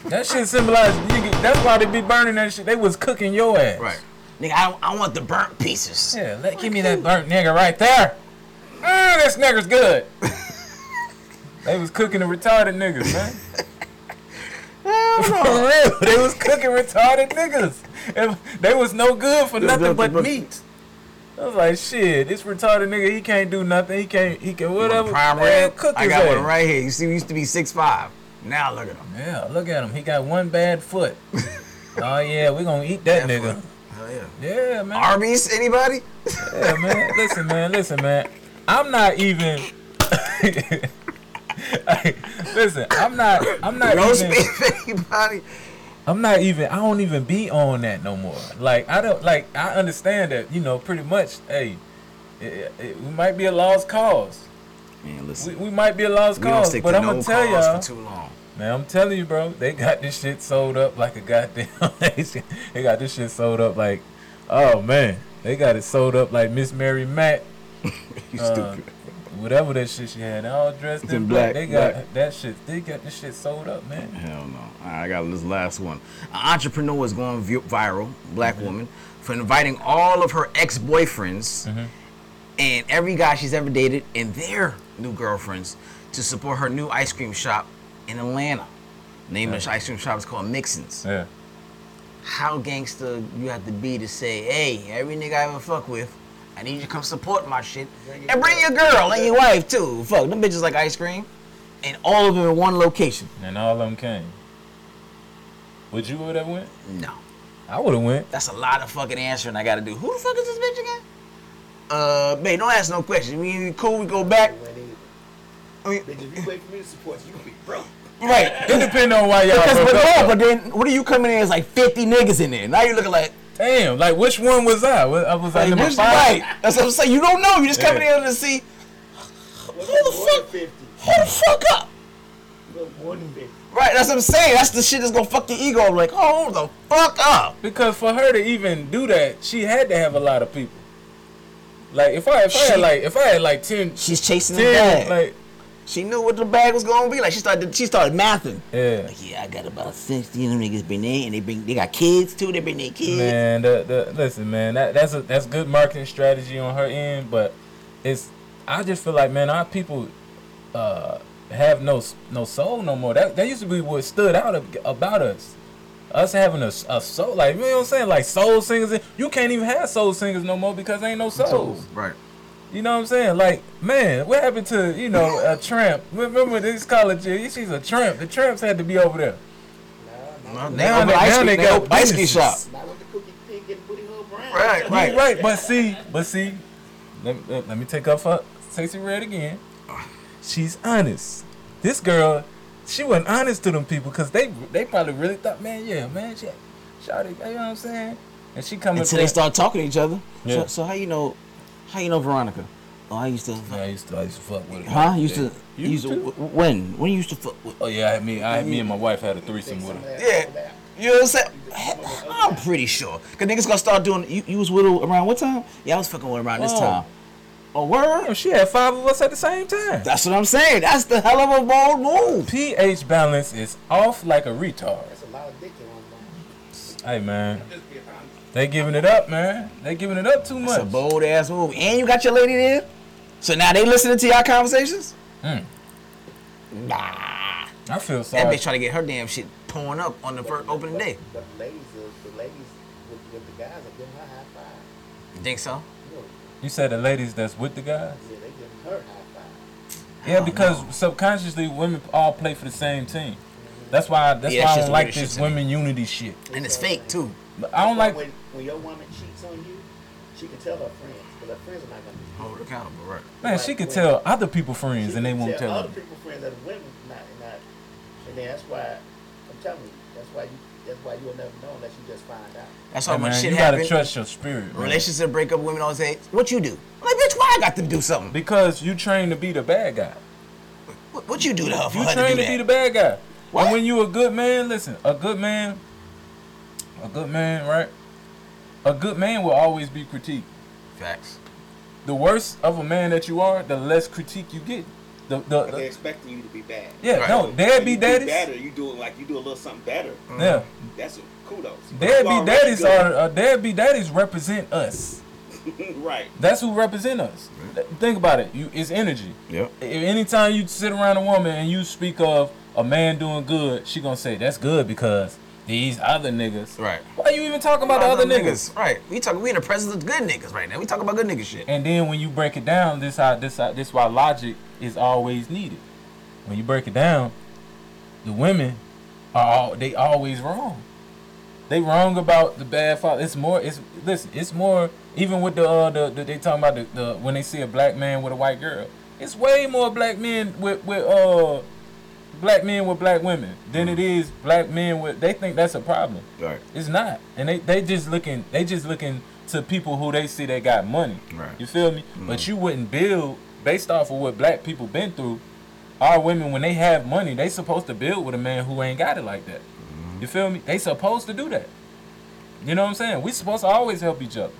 That shit symbolizes. You that's why they be burning that shit. They was cooking your ass. Right. Nigga, I, I want the burnt pieces. Yeah, let, give me that burnt nigga right there. Ah, this nigga's good. they was cooking the retarded niggas, man. For real, they was cooking retarded niggas. If they was no good for nothing but meat. I was like, shit, this retarded nigga, he can't do nothing. He can't, he can whatever. Prime Man, rib. cook I got ass. one right here. You see, we used to be six five. Now look at him. Yeah, look at him. He got one bad foot. oh yeah, we gonna eat that That nigga. foot. Hell yeah. Yeah, man. Arby's, anybody? Yeah, man. Listen, man. Listen, man. I'm not even. Hey, listen, I'm not. I'm not Roast even. beef, anybody? I'm not even. I don't even be on that no more. Like I don't. Like I understand that. You know, pretty much. Hey, it, it, we might be a lost cause. Man, listen. we might be a lost We cause. But I'm no gonna tell y'all. for too long. Man, I'm telling you, bro, they got this shit sold up like a goddamn. they got this shit sold up like, oh man, they got it sold up like Miss Mary Mack, You uh, stupid. Whatever that shit she had, all dressed in in black. They got black. that shit. They got this shit sold up, man. Hell no. All right, I got this last one. An entrepreneur is going viral, black mm-hmm. woman, for inviting all of her ex boyfriends mm-hmm. and every guy she's ever dated and their new girlfriends to support her new ice cream shop in Atlanta. Name of the ice cream shop is called Mixins. Yeah. How gangster you have to be to say, hey, every nigga I ever fuck with, I need you to come support my shit. And bring your girl and your wife too. Fuck, them bitches like ice cream. And all of them in one location. And all of them came. Would you would have went? No. I would have went. That's a lot of fucking answering I gotta do. Who the fuck is this bitch again? Uh, babe, don't ask no questions. We we cool, we go back. I mean, Bitch, if you wait for me to support you, you gonna be broke. right. It depends on why y'all Because, broke but, up, no, but then, what are you coming in as like 50 niggas in there? Now you looking like, Damn, like which one was I? Was- I was like like number five. right. That's what I'm saying. You don't know. You just coming Yeah. in to see, Who the fuck- than 50? hold the fuck up. Look, more than 50. Right, that's what I'm saying. That's the shit that's gonna fuck your ego. up. Like, oh, hold the fuck up. Because for her to even do that, she had to have a lot of people. Like if I if I had like if I had like ten, She's chasing the 10 bag. like she knew what the bag was gonna be. Like she started, she started mathing. yeah. Like, yeah, I got about 60 of them niggas been there, and they bring, they got kids too. They bring their kids. Man, the, the, listen, man, that, that's a that's good marketing strategy on her end, but it's I just feel like man, our people uh, have no no soul no more. That that used to be what stood out about us. Us having a, a soul, like you know what I'm saying, like soul singers. You can't even have soul singers no more because ain't no souls. Right. You know what I'm saying? Like, man, what happened to you know a tramp? Remember this college? She's a tramp. The tramps had to be over there. Now, Now they- now they they got open ice cream shop. Not with the cookie pig getting booty hole brown. Right, Right, right. right. But see, but see, let, let, let me take up for Sexyy Red again. She's honest. This girl, she wasn't honest to them people because they they probably really thought, man, yeah, man, she, shawty, you know what I'm saying? And she coming Until they start talking to each other. Yeah. So, so how you know, how you know Veronica? Oh, I used to. Yeah, I used to, I used to fuck with it. Huh? You used to. You You used to. too? w- When? When you used to fuck with? Oh yeah, I, me, I, me and my wife had a threesome with her. Yeah. You know what I'm saying? I'm pretty sure. Cause niggas gonna start doing. You, you was with her around what time? Yeah, I was fucking with her around this Oh. time. Oh, word? Damn, she had five of us at the same time. That's what I'm saying. That's the hell of a bold move. pH balance is off like a retard. That's a lot of dick in one. Hey man, Just be honest. They giving it up, man. They giving it up too That's a much. bold ass move. And you got your lady there. So now they listening to y'all conversations. Mm. Nah. I feel so. That bitch trying to get her damn shit torn up on the first opening day. The ladies, the ladies with, with the guys are giving her high five. You think so? You know, said the ladies that's with the guys. yeah, they giving her high five. Yeah, because know. subconsciously women all play for the same team. That's why. That's Yeah, why I don't like this to me. women unity shit. And it's fake too. But I don't like. when, when your woman cheats on you, she can tell her friends, because her friends are not gonna. Hold accountable, right? Man, she can tell other people friends and they won't tell other them. people friends that are women not not, and then that's why I'm telling you. That's why you. That's why you'll never know unless you just find out. That's Hey, how much man, shit you gotta happen. trust your spirit. man. Relationship breakup, women always say, "What you do?" I'm like, bitch, why I got to do something? Because you trained to be the bad guy. What, what you do to her You her to do trained to that? be the bad guy. What? And when you a good man, listen, a good man, a good man, right? A good man will always be critiqued. Facts. The worse of a man that you are, the less critique you get. The, the, But they're expecting you to be bad. yeah, Right. no, So deadbeat when you do daddies. Better, you do it like you do a little something better. Yeah, That's a kudos. You be already daddies good. are uh, be daddies represent us. right. That's who represent us. Think about it. You, it's energy. Yep. If anytime you sit around a woman and you speak of a man doing good, she gonna say that's good because these other niggas. Right. Why are you even talking about the other niggas? Right. We talking. We in the presence of good niggas right now. We talking about good nigga shit. And then when you break it down, this how this how, this why logic is always needed. When you break it down, the women are all, they always wrong. They wrong about the bad father. It's more. It's listen. It's more. Even with the uh the, the they talking about the, the when they see a black man with a white girl, it's way more black men with with uh black men with black women than mm. it is black men with. They think that's a problem. Right. It's not, and they they just looking they just looking to people who they see they got money. Right. You feel me? Mm. But you wouldn't build based off of what black people been through. Our women, when they have money, they supposed to build with a man who ain't got it like that. Mm-hmm. You feel me? They supposed to do that. You know what I'm saying? We supposed to always help each other.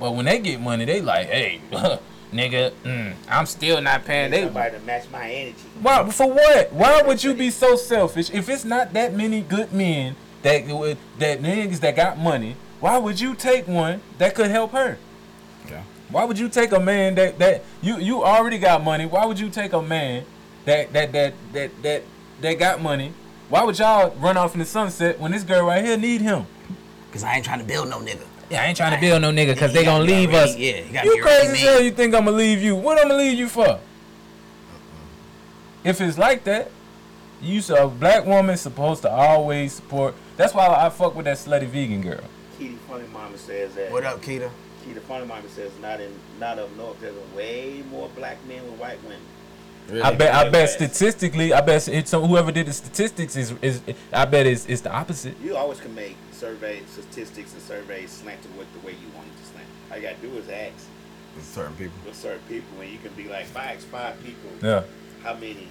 But when they get money, they like, hey, nigga, mm, I'm still not paying. Need They somebody to match my energy. why for what? Why would you be so selfish if it's not that many good men that would- that niggas that got money? Why would you take one that could help her? Yeah. Why would you take a man that that you you already got money? Why would you take a man that that that that that that got money? Why would y'all run off in the sunset when this girl right here need him? Cause I ain't trying to build no nigga. Yeah, I ain't trying to build no nigga because they gotta gonna leave already- us. yeah, you you crazy as hell. You think I'm gonna leave you? What I'm gonna leave you for? If it's like that, you s- a black woman supposed to always support. That's why I fuck with that slutty vegan girl. Kitty Funny Mama says that. What up, Keita? Kitty Funny Mama says not in not up north. There's a way more black men with white women. I bet. I bet statistically, I bet it's some, whoever did the statistics is is. I bet it's it's the opposite. You always can make survey statistics and surveys slanted with the way you want it to slant. All you gotta do is ask Certain people. with certain people, and you can be like, if I ask five people Yeah. how many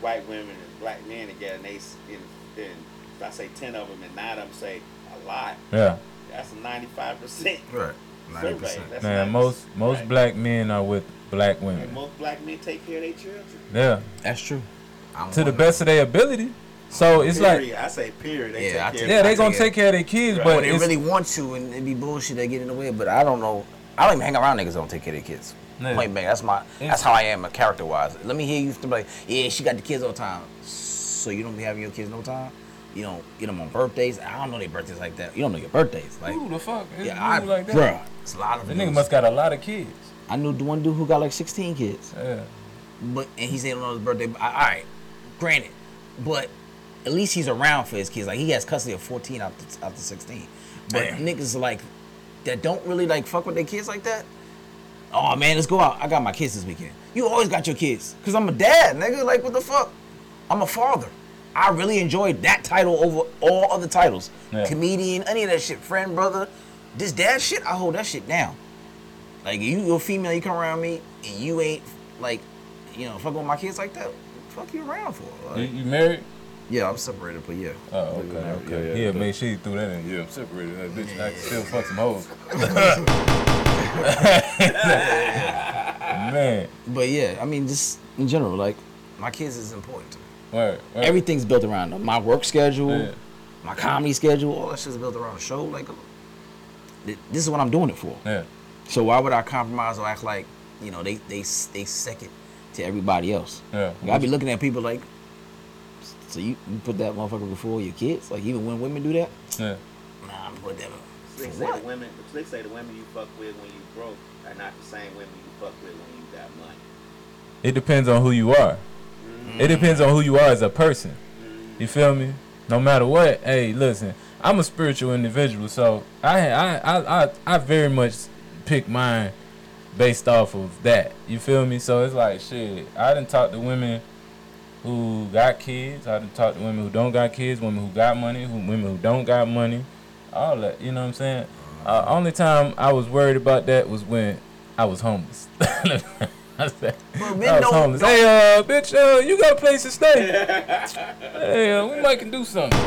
white women and black men together, and they s- and, and if I say ten of them and nine of them say a lot, Yeah. that's a ninety-five percent Right. Ninety survey. percent. That's Man, 90%, most most right? black men are with black And women. most black men take care of their children. Yeah. That's true. I don't To the want best of their ability. So it's like. I say period. They Yeah, take take- care yeah, of they I gonna take take care of their kids, Right. but when they really want to, and it be bullshit They get in the way. But I don't know. I don't even hang around niggas that don't take care of their kids. Yeah. Point blank. That's my. That's how I am, uh, character wise. Let me hear you to be like, yeah, she got the kids all the time. So you don't be having your kids no time. You don't get them on birthdays. I don't know their birthdays like that. You don't know your birthdays. Like, who the fuck? Is yeah, I, like that? bruh, it's a lot of The dudes. nigga must got a lot of kids. I knew the one dude who got like 16 kids. Yeah. But and he said on his birthday. But, all right, granted, but at least he's around for his kids. Like he has custody of 14 out to, out to 16. But Damn. niggas like that don't really like fuck with their kids like that. Oh man, let's go out. I got my kids this weekend. You always got your kids, cause I'm a dad, nigga. Like what the fuck? I'm a father. I really enjoyed that title over all other titles. Yeah. Comedian, any of that shit, friend, brother. This dad shit, I hold that shit down. Like you a female, you come around me and you ain't like, you know, fuck with my kids like that. Fuck you around for? You, you married? Yeah, I'm separated, but yeah. Oh, okay, okay. Yeah, make sure you threw that in. Yeah, I'm separated. That bitch, I can still fuck some hoes. Man, But yeah, I mean, just in general, like my kids is important. to me. word, word. Everything's built around them. My work schedule, Yeah. my comedy schedule, all that shit's built around the show. Like, this is what I'm doing it for. Yeah, So why would I compromise or act like, you know, they they they second to everybody else? yeah. Like, I be looking at people like, so you, you put that motherfucker before your kids? Like even when women do that? Yeah. Nah, I'm put that. They say what? the women, they say the women you fuck with when you broke are not the same women you fuck with when you got money. It depends on who you are. It mm. depends on who you are as a person. Mm. You feel me? No matter what, hey, listen, I'm a spiritual individual, so I I I I, I very much pick mine based off of that. You feel me? So it's like shit. I didn't talk to women who got kids. I didn't talk to women who don't got kids. Women who got money. Who women who don't got money. All that. You know what I'm saying? Uh, only time I was worried about that was when I was homeless. I said, Well, I was homeless. don't- Hey, uh, bitch, uh, you got a place to stay? hey, uh, we might can do something.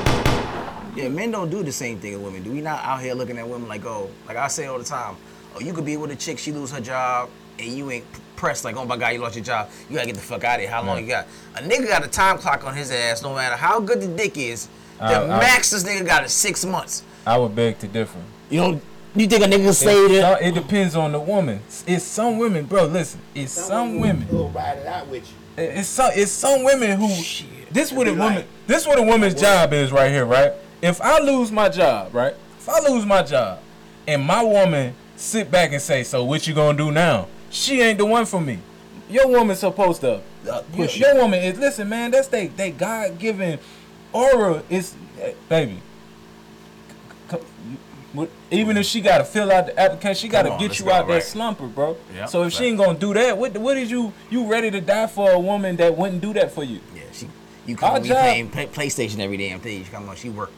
Yeah, men don't do the same thing as women do. We not out here looking at women like, oh, like I say all the time, oh, you could be with a chick, she lose her job, and you ain't pressed like, oh my God, you lost your job. You gotta get the fuck out of here. How long Right. you got? A nigga got a time clock on his ass, no matter how good the dick is. The I- I- max this nigga got is six months. I would beg to differ. You know, you think a nigga say It, that? it depends on the woman. It's some women, bro. Listen, it's some women. will ride it out with you. It's some. It's some women who. Shit. This what a woman. like- This what a woman's job is right here, right? If I lose my job, right? If I lose my job, and my woman sit back and say, "So what you gonna do now?" She ain't the one for me. Your woman's supposed to. Uh, your, push your woman is. Listen, man. That's they. They God given aura is, eh, baby. c- c- Even if she gotta fill out the application, she gotta get you go, out that right. slumper, bro. Yep, so if she ain't gonna do that, what what is you you ready to die for a woman that wouldn't do that for you? Yeah, she. You come Our on, we job- playing play, PlayStation every damn thing. She come on, she work.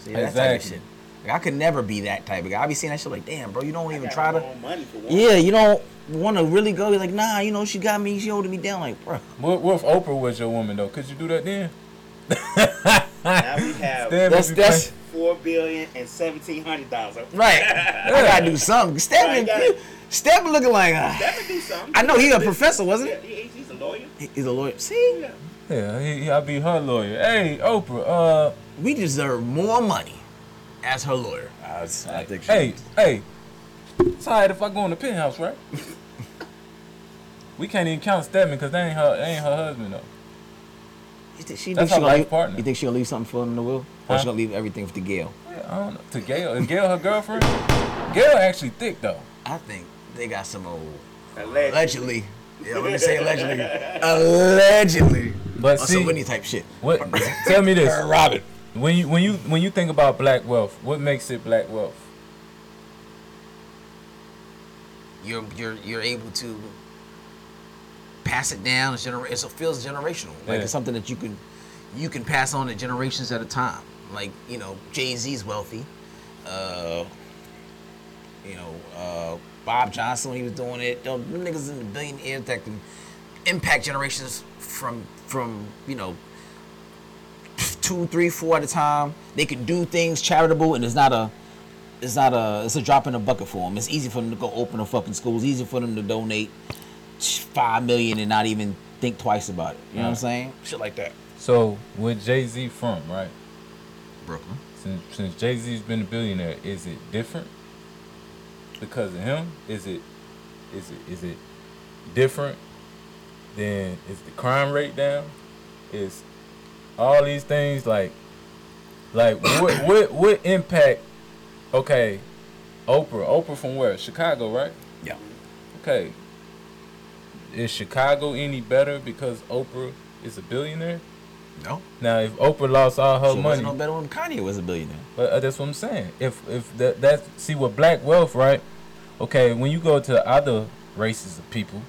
See that Exactly. Shit. Like, I could never be that type of guy. I be seeing that shit like, damn, bro, you don't even try to. money for one. Yeah, you don't want to really go. You're like, nah, you know, she got me. She holding me down. Like, bro, What, what if Oprah was your woman though? Could you do that then? Now we have that's that's four billion and seventeen hundred dollars. right. I gotta do something. Stedman, gotta- Stedman looking like. Uh, That would do something. I know he a professor, wasn't Yeah, he? he, he's a lawyer. He's a lawyer. See, Yeah. Yeah, he, he, I'll be her lawyer. Hey, Oprah. Uh, we deserve more money as her lawyer. I, I think. hey, hey. It's alright if I go in the penthouse, right? we can't even count Stedman because that ain't her. That ain't her husband though. You think she, That's think she her gonna leave, partner. You think she'll leave something for him in the will, or Huh? she gonna leave everything to Gail? Yeah, I don't know. To Gail, is Gail her girlfriend? Gail actually thick though. I think they got some old Allegedly. allegedly. Yeah, let me say allegedly. allegedly. But Or see, some Whitney type shit. what? Tell me this: Her Robin. When you when you when you think about black wealth, what makes it black wealth? You're you're you're able to pass it down. It's gener- It feels generational. Like Yeah. it's something that you can you can pass on to generations at a time. Like you know, Jay Z's wealthy. Uh, you know, uh, Bob Johnson when he was doing it. Them niggas in the billionaires that can impact generations from from you know two, three, four at a time. They can do things charitable, and it's not a it's not a it's a drop in the bucket for them. It's easy for them to go open a fucking school. It's easy for them to donate five million and not even think twice about it. You know what I'm mm. saying? Shit like that. So, where Jay Z from, right? Brooklyn. Since, since Jay Z's been a billionaire, is it different because of him? Is it is it is it different? Then is the crime rate down? Is all these things like like what what what impact? Okay, Oprah, Oprah from where? Chicago, right? Yeah. Okay. Is Chicago any better because Oprah is a billionaire? No. Now, if Oprah lost all her it money, no better when Kanye was a billionaire. but uh, that's what I'm saying. If if that that's see what black wealth, right? Okay, when you go to other races of people,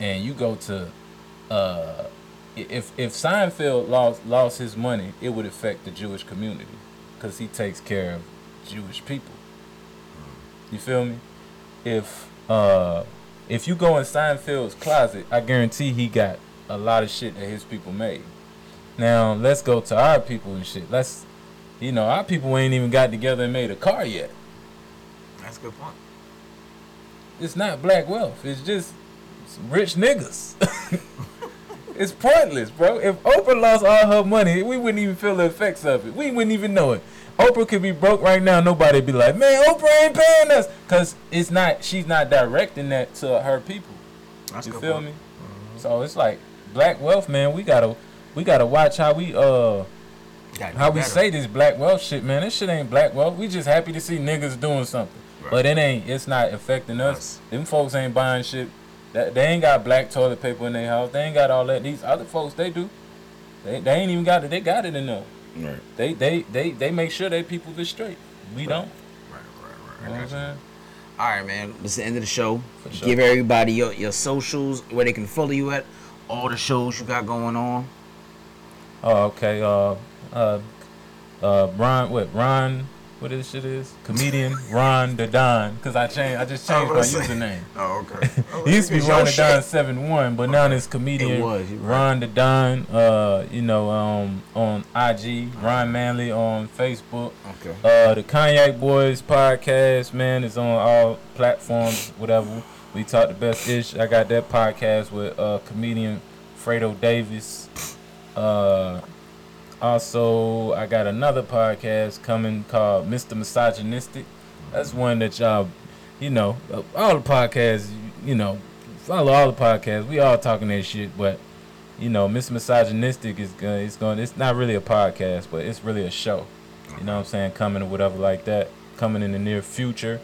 and you go to, uh, if if Seinfeld lost lost his money, it would affect the Jewish community, because he takes care of Jewish people. You feel me? if uh if you go in Seinfeld's closet, I guarantee he got a lot of shit that his people made. Now let's go to our people and shit. Let's, you know, our people ain't even got together and made a car yet. That's a good point. It's not black wealth. It's just rich niggas. it's pointless, bro. If Oprah lost all her money, we wouldn't even feel the effects of it. We wouldn't even know it. Oprah could be broke right now. Nobody'd be like, man, Oprah ain't paying us, cause it's not. She's not directing that to her people. That's You feel point. me? So it's like black wealth, man. We gotta we gotta watch how we uh how we better. say this black wealth shit, man. This shit ain't black wealth. We just happy to see niggas doing something. Right. But it ain't it's not affecting us. Us. Them folks ain't buying shit. That they ain't got black toilet paper in their house. They ain't got all that. These other folks they do. They, they ain't even got it. They got it enough. Right, They they they they make sure they people is straight. We don't. right, right, You right. know I what I'm saying? All right, man. This is the end of the show. Sure. Give everybody your, your socials, where they can follow you at, all the shows you got going on. Oh, okay. Uh, uh, uh, Ron, what? Ron, what this shit is? Comedian Ron Da Don. Cause I changed, I just changed my was gonna say. username. Oh, okay. It used to be Ron Da Don seven one, but now Okay. it's comedian It was, right. Ron Da Don. Uh, you know, um, on IG, Ron Manley on Facebook. Okay. Uh, the Cognac Boys podcast, man, is on all platforms, whatever. We talk the best ish. I got that podcast with uh comedian Fredo Davis. Uh, also, I got another podcast coming called Mr. Misogynistic. That's one that y'all, you know, uh, all the podcasts, you know, follow all the podcasts. We all talking that shit, but you know, Mr. Misogynistic is going. It's going. It's not really a podcast, but it's really a show. You know what I'm saying? Coming or whatever like that. Coming in the near future.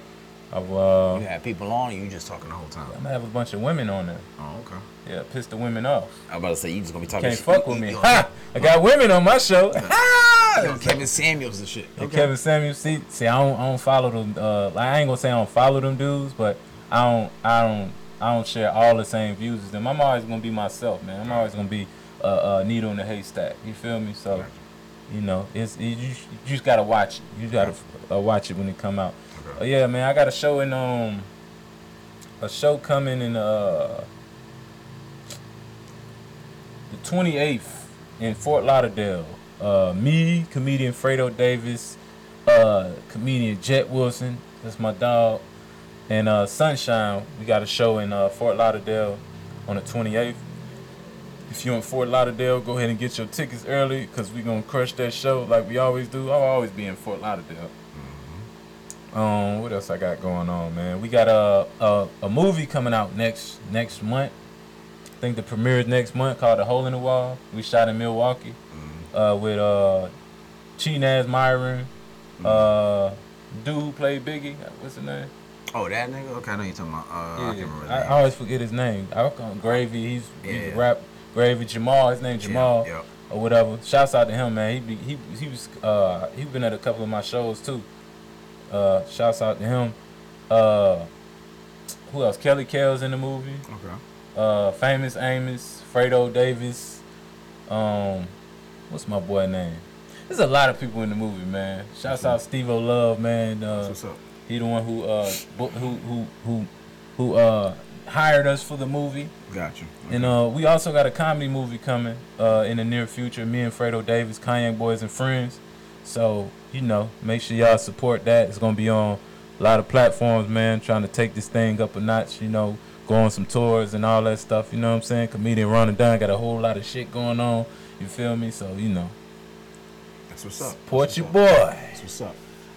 Of uh, You have people on, or you just talking the whole time. I'm gonna have a bunch of women on there. Oh, okay. Yeah, piss the women off. I'm about to say you just gonna be talking. Can't shit. fuck with me. Ha! I got women on my show. know, Kevin Samuels and shit. And Kevin Samuels, see, see, I don't, I don't follow them. Uh, like, I ain't gonna say I don't follow them dudes, but I don't, I don't, I don't share all the same views as them. I'm always gonna be myself, man. I'm always gonna be a uh, uh, needle in the haystack. You feel me? So, you know, it's you, you just gotta watch it. You gotta uh, watch it when it come out. Uh, yeah, man, I got a show in um, a show coming in uh, the 28th in Fort Lauderdale. Uh, me, comedian Fredo Davis, uh, comedian Jet Wilson, that's my dog, and uh, Sunshine. We got a show in uh, Fort Lauderdale on the 28th. If you're in Fort Lauderdale, go ahead and get your tickets early because we're going to crush that show like we always do. I'll always be in Fort Lauderdale. Um, what else I got going on, man? We got a, a a movie coming out next next month. I think the premiere is next month called The Hole in the Wall. We shot in Milwaukee uh, with uh, Chinaz Myron, uh, dude who played Biggie. What's his name? Oh, that nigga. Okay, I know you're talking about. Uh, I can't remember. his I, I always forget his name. I call him Gravy. He's he Yeah. rap Gravy Jamal. His name Jamal Yeah, or whatever. Shouts out to him, man. He be, he he was uh he been at a couple of my shows too. Uh, shouts out to him. Uh, who else? Kelly Kells in the movie. Okay. Uh, famous Amos, Fredo Davis. Um, what's my boy name? There's a lot of people in the movie, man. Shouts out Steve O Love, man. Uh, What's up? he the one who uh who who who who uh hired us for the movie. Got you. And uh, we also got a comedy movie coming uh, in the near future. Me and Fredo Davis, Cognac Boys and Friends. So you know, make sure y'all support that. It's gonna be on a lot of platforms, man. Trying to take this thing up a notch. You know, go on some tours and all that stuff. You know what I'm saying? Comedian Ron Da Don got a whole lot of shit going on. You feel me? So you know, That's what's up. support That's your up. boy. That's what's up.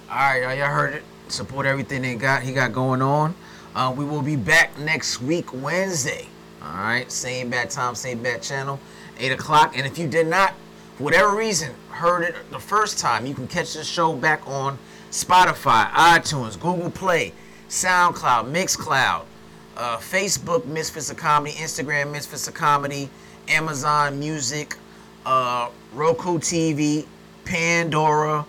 All right, y'all, y'all heard it. Support everything they got. He got going on. Uh, we will be back next week, Wednesday. All right, same bad time, same bad channel, eight o'clock. And if you did not, for whatever reason, heard it the first time, you can catch the show back on Spotify, iTunes, Google Play, SoundCloud, Mixcloud, uh, Facebook, Misfits of Comedy, Instagram, Misfits of Comedy, Amazon Music, uh, Roku TV, Pandora,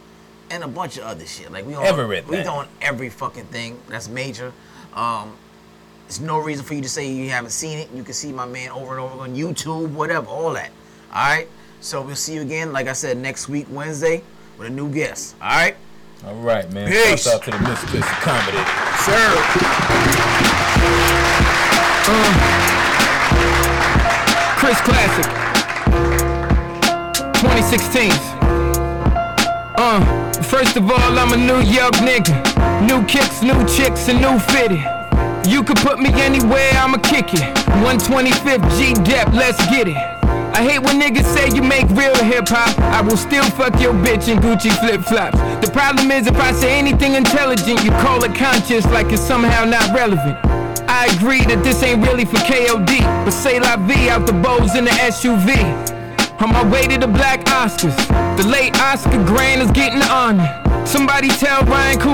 and a bunch of other shit. Like we on, Everything. we doing every fucking thing that's major. Um, there's no reason for you to say you haven't seen it. You can see my man over and over on YouTube, whatever, all that. All right. So we'll see you again, like I said, next week, Wednesday, with a new guest. All right? All right, man. Peace. Shout out to the Mississippi Comedy. Sir. Uh, Chris Classic. 2016. Uh, first of all, I'm a New York nigga. New kicks, new chicks, and new fitted. You can put me anywhere, I'ma kick it. 125th G Dep, let's get it. I hate when niggas say you make real hip hop. I will still fuck your bitch in Gucci flip flops. The problem is if I say anything intelligent, you call it conscious like it's somehow not relevant. I agree that this ain't really for KOD, but say la vie out the bows in the SUV. On my way to the black Oscars, the late Oscar Grant is getting on. Somebody tell Ryan Coop